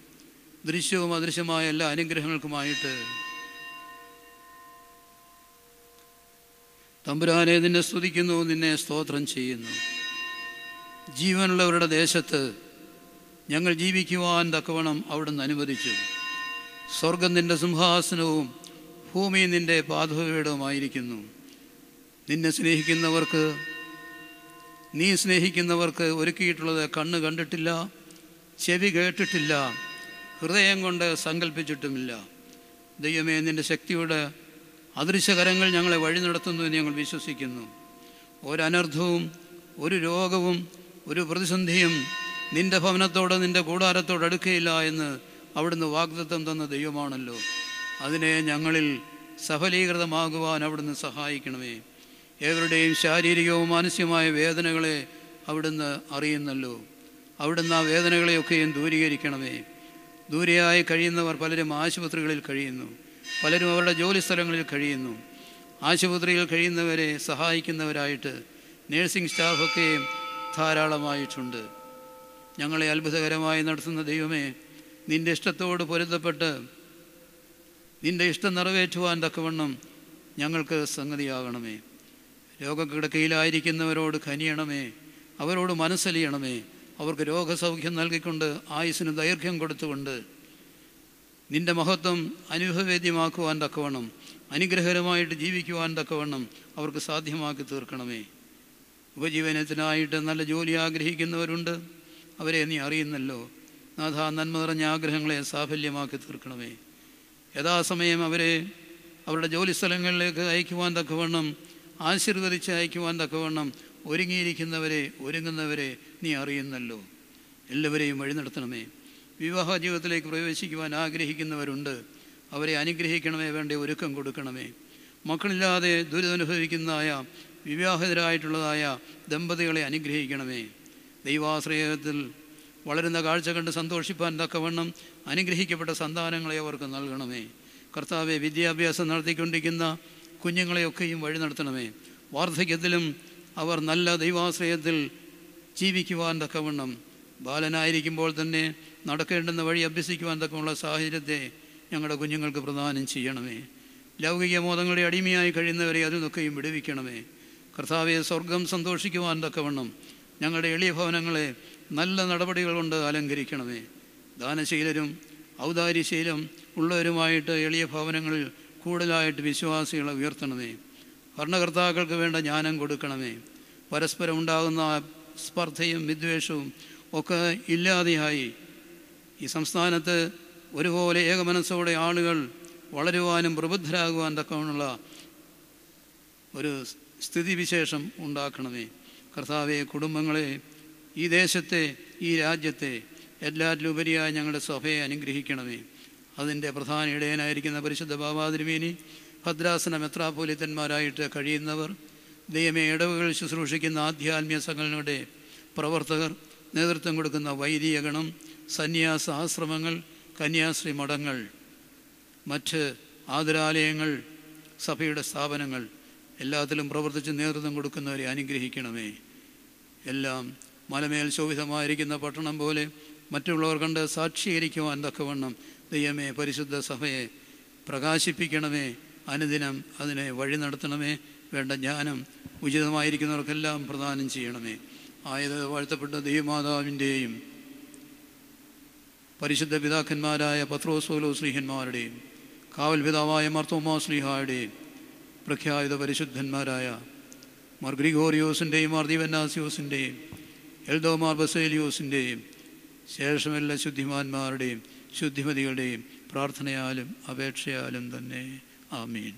Speaker 1: ദൃശ്യവും അദൃശ്യമായ എല്ലാ അനുഗ്രഹങ്ങൾക്കുമായിട്ട് തമ്പുരാനെ നിന്നെ സ്തുതിക്കുന്നു നിന്നെ സ്തോത്രം ചെയ്യുന്നു. ജീവനുള്ളവരുടെ ദേശത്ത് ഞങ്ങൾ ജീവിക്കുവാൻ തക്കവണ്ണം അവിടുന്ന് അനുവദിച്ചു. സ്വർഗം നിന്റെ സിംഹാസനവും ഭൂമി നിന്റെ പാദവീടവുമായിരിക്കുന്നു നിന്നെ സ്നേഹിക്കുന്നവർക്ക് നീ സ്നേഹിക്കുന്നവർക്ക് ഒരുക്കിയിട്ടുള്ളത് കണ്ണ് കണ്ടിട്ടില്ല ചെവി കേട്ടിട്ടില്ല ഹൃദയം കൊണ്ട് സങ്കല്പിച്ചിട്ടുമില്ല ദൈവമേ നിന്റെ ശക്തിയുടെ അദൃശ്യകരങ്ങൾ ഞങ്ങളെ വഴി നടത്തുന്നു എന്ന് ഞങ്ങൾ വിശ്വസിക്കുന്നു. ഒരനർത്ഥവും ഒരു രോഗവും ഒരു പ്രതിസന്ധിയും നിന്റെ ഭവനത്തോട് നിന്റെ കൂടാരത്തോട് അടുക്കയില്ല എന്ന് അവിടുന്ന് വാഗ്ദത്വം തന്ന ദൈവമാണല്ലോ. അതിനെ ഞങ്ങളിൽ സഫലീകൃതമാകുവാൻ അവിടുന്ന് സഹായിക്കണമേ. ഏവരുടെയും ശാരീരികവും മാനസികവുമായ വേദനകളെ അവിടുന്ന് അറിയുന്നല്ലോ. അവിടുന്ന് ആ വേദനകളെയൊക്കെയും ദൂരീകരിക്കണമേ. ദൂരെയായി കഴിയുന്നവർ പലരും ആശുപത്രികളിൽ കഴിയുന്നു. പലരും അവരുടെ ജോലി സ്ഥലങ്ങളിൽ കഴിയുന്നു. ആശുപത്രിയിൽ കഴിയുന്നവരെ സഹായിക്കുന്നവരായിട്ട് നേഴ്സിംഗ് സ്റ്റാഫൊക്കെയും ധാരാളമായിട്ടുണ്ട്. ഞങ്ങളെ അത്ഭുതകരമായി നടത്തുന്ന ദൈവമേ നിന്റെ ഇഷ്ടത്തോട് പൊരുത്തപ്പെട്ട് നിന്റെ ഇഷ്ടം നിറവേറ്റുവാൻ തക്കവണ്ണം ഞങ്ങൾക്ക് സംഗതിയാകണമേ. രോഗക്കിടക്കയിലായിരിക്കുന്നവരോട് ഖനിയണമേ അവരോട് മനസ്സലിയണമേ അവർക്ക് രോഗസൗഖ്യം നൽകിക്കൊണ്ട് ആയുസ്സിന് ദൈർഘ്യം കൊടുത്തുകൊണ്ട് നിന്റെ മഹത്വം അനുഭവവേദ്യമാക്കുവാൻ തക്കവണ്ണം അനുഗ്രഹകരമായിട്ട് ജീവിക്കുവാൻ തക്കവണ്ണം അവർക്ക് സാധ്യമാക്കി തീർക്കണമേ. ഉപജീവനത്തിനായിട്ട് നല്ല ജോലി ആഗ്രഹിക്കുന്നവരുണ്ട്. അവരെ നീ അറിയുന്നല്ലോ. നാഥ നന്മ നിറഞ്ഞ ആഗ്രഹങ്ങളെ സാഫല്യമാക്കി തീർക്കണമേ. യഥാസമയം അവരെ അവരുടെ ജോലി സ്ഥലങ്ങളിലേക്ക് അയക്കുവാൻ തക്കവണ്ണം ആശീർവദിച്ച് അയക്കുവാൻ തക്കവണ്ണം ഒരുങ്ങിയിരിക്കുന്നവരെ ഒരുങ്ങുന്നവരെ നീ അറിയുന്നല്ലോ. എല്ലാവരെയും വഴി നടത്തണമേ. വിവാഹ ജീവിതത്തിലേക്ക് പ്രവേശിക്കുവാൻ ആഗ്രഹിക്കുന്നവരുണ്ട്. അവരെ അനുഗ്രഹിക്കണമേ വേണ്ട ഒരുക്കം കൊടുക്കണമേ. മക്കളില്ലാതെ ദുരിതമനുഭവിക്കുന്നതായ വിവാഹിതരായിട്ടുള്ളതായ ദമ്പതികളെ അനുഗ്രഹിക്കണമേ. ദൈവാശ്രയത്തിൽ വളരുന്ന കാഴ്ച കണ്ട് സന്തോഷിപ്പാൻ തക്കവണ്ണം അനുഗ്രഹിക്കപ്പെട്ട സന്താനങ്ങളെ അവർക്ക് നൽകണമേ. കർത്താവെ വിദ്യാഭ്യാസം നടത്തിക്കൊണ്ടിരിക്കുന്ന കുഞ്ഞുങ്ങളെയൊക്കെയും വഴി നടത്തണമേ. വാർദ്ധക്യത്തിലും അവർ നല്ല ദൈവാശ്രയത്തിൽ ജീവിക്കുവാൻ തക്കവണ്ണം ബാലനായിരിക്കുമ്പോൾ തന്നെ നടക്കേണ്ടുന്ന വഴി അഭ്യസിക്കുവാൻ തക്കമുള്ള സാഹചര്യത്തെ ഞങ്ങളുടെ കുഞ്ഞുങ്ങൾക്ക് പ്രദാനം ചെയ്യണമേ. ലൗകിക മോദങ്ങളുടെ അടിമയായി കഴിയുന്നവരെ അതിൽ നിന്നൊക്കെയും വിടുവിക്കണമേ. കർത്താവെ സ്വർഗം സന്തോഷിക്കുവാൻ തക്കവണ്ണം ഞങ്ങളുടെ എളിയ ഭവനങ്ങളെ നല്ല നടപടികൾ കൊണ്ട് അലങ്കരിക്കണമേ. ദാനശീലരും ഔദാര്യശീലം ഉള്ളവരുമായിട്ട് എളിയ ഭവനങ്ങളിൽ കൂടുതലായിട്ട് വിശ്വാസികളെ ഉയർത്തണമേ. ഭരണകർത്താക്കൾക്ക് വേണ്ട ജ്ഞാനം കൊടുക്കണമേ. പരസ്പരം ഉണ്ടാകുന്ന സ്പർദ്ധയും വിദ്വേഷവും ഒക്കെ ഇല്ലാതെയായി. ഈ സംസ്ഥാനത്ത് ഒരുപോലെ ഏകമനസ്സോടെ ആളുകൾ വളരുവാനും പ്രബുദ്ധരാകുവാൻ തക്കവണ്ണുള്ള ഒരു സ്ഥിതിവിശേഷം ഉണ്ടാക്കണമേ. കർത്താവെ കുടുംബങ്ങളെ ഈ ദേശത്തെ ഈ രാജ്യത്തെ എല്ലാറ്റിലുപരിയായി ഞങ്ങളുടെ സഭയെ അനുഗ്രഹിക്കണമേ. അതിന്റെ പ്രധാന ഇടയനായിരിക്കുന്ന പരിശുദ്ധ ബാബാതിരുമേനി ഭദ്രാസന മെത്രാപോലിത്തന്മാരായിട്ട് കഴിയുന്നവർ ദൈവമേ ഇടവുകൾ ശുശ്രൂഷിക്കുന്ന ആധ്യാത്മിക സംഘടനയുടെ പ്രവർത്തകർ നേതൃത്വം കൊടുക്കുന്ന വൈദിക ഗണം സന്യാസ ആശ്രമങ്ങൾ കന്യാശ്രീ മഠങ്ങൾ മറ്റ് ആതുരാലയങ്ങൾ സഭയുടെ സ്ഥാപനങ്ങൾ എല്ലാത്തിലും പ്രവർത്തിച്ച് നേതൃത്വം കൊടുക്കുന്നവരെ അനുഗ്രഹിക്കണമേ. എല്ലാം മലമേൽ ശോഭിതമായിരിക്കുന്ന പട്ടണം പോലെ മറ്റുള്ളവർ കണ്ട് സാക്ഷീകരിക്കുവാൻ തക്കവണ്ണം ദൈവമേ പരിശുദ്ധ സഭയെ പ്രകാശിപ്പിക്കണമേ അനുദിനം അതിനെ വഴി നടത്തണമേ വേണ്ട ജ്ഞാനം ഉചിതമായിരിക്കുന്നവർക്കെല്ലാം പ്രദാനം ചെയ്യണമേ. ആയത് വാഴ്ത്തപ്പെട്ട ദൈവമാതാവിന്റെയും പരിശുദ്ധ പിതാക്കന്മാരായ പത്രോസോലോ ശ്രീഹന്മാരുടെയും കാവൽ പിതാവായ മർത്തോമാ ശ്രീഹായുടെയും പ്രഖ്യാപിത പരിശുദ്ധന്മാരായ മാർ ഗ്രിഗോറിയോസിന്റെയും മാർ ദീവന്നാസിയോസിന്റെയും എൽദോമാർ ബസേലിയോസിന്റെയും ശേഷമെല്ലാ ശുദ്ധിമാന്മാരുടെയും ശുദ്ധിമതികളുടെയും പ്രാർത്ഥനയാലും അപേക്ഷയാലും തന്നെ ആമീൻ.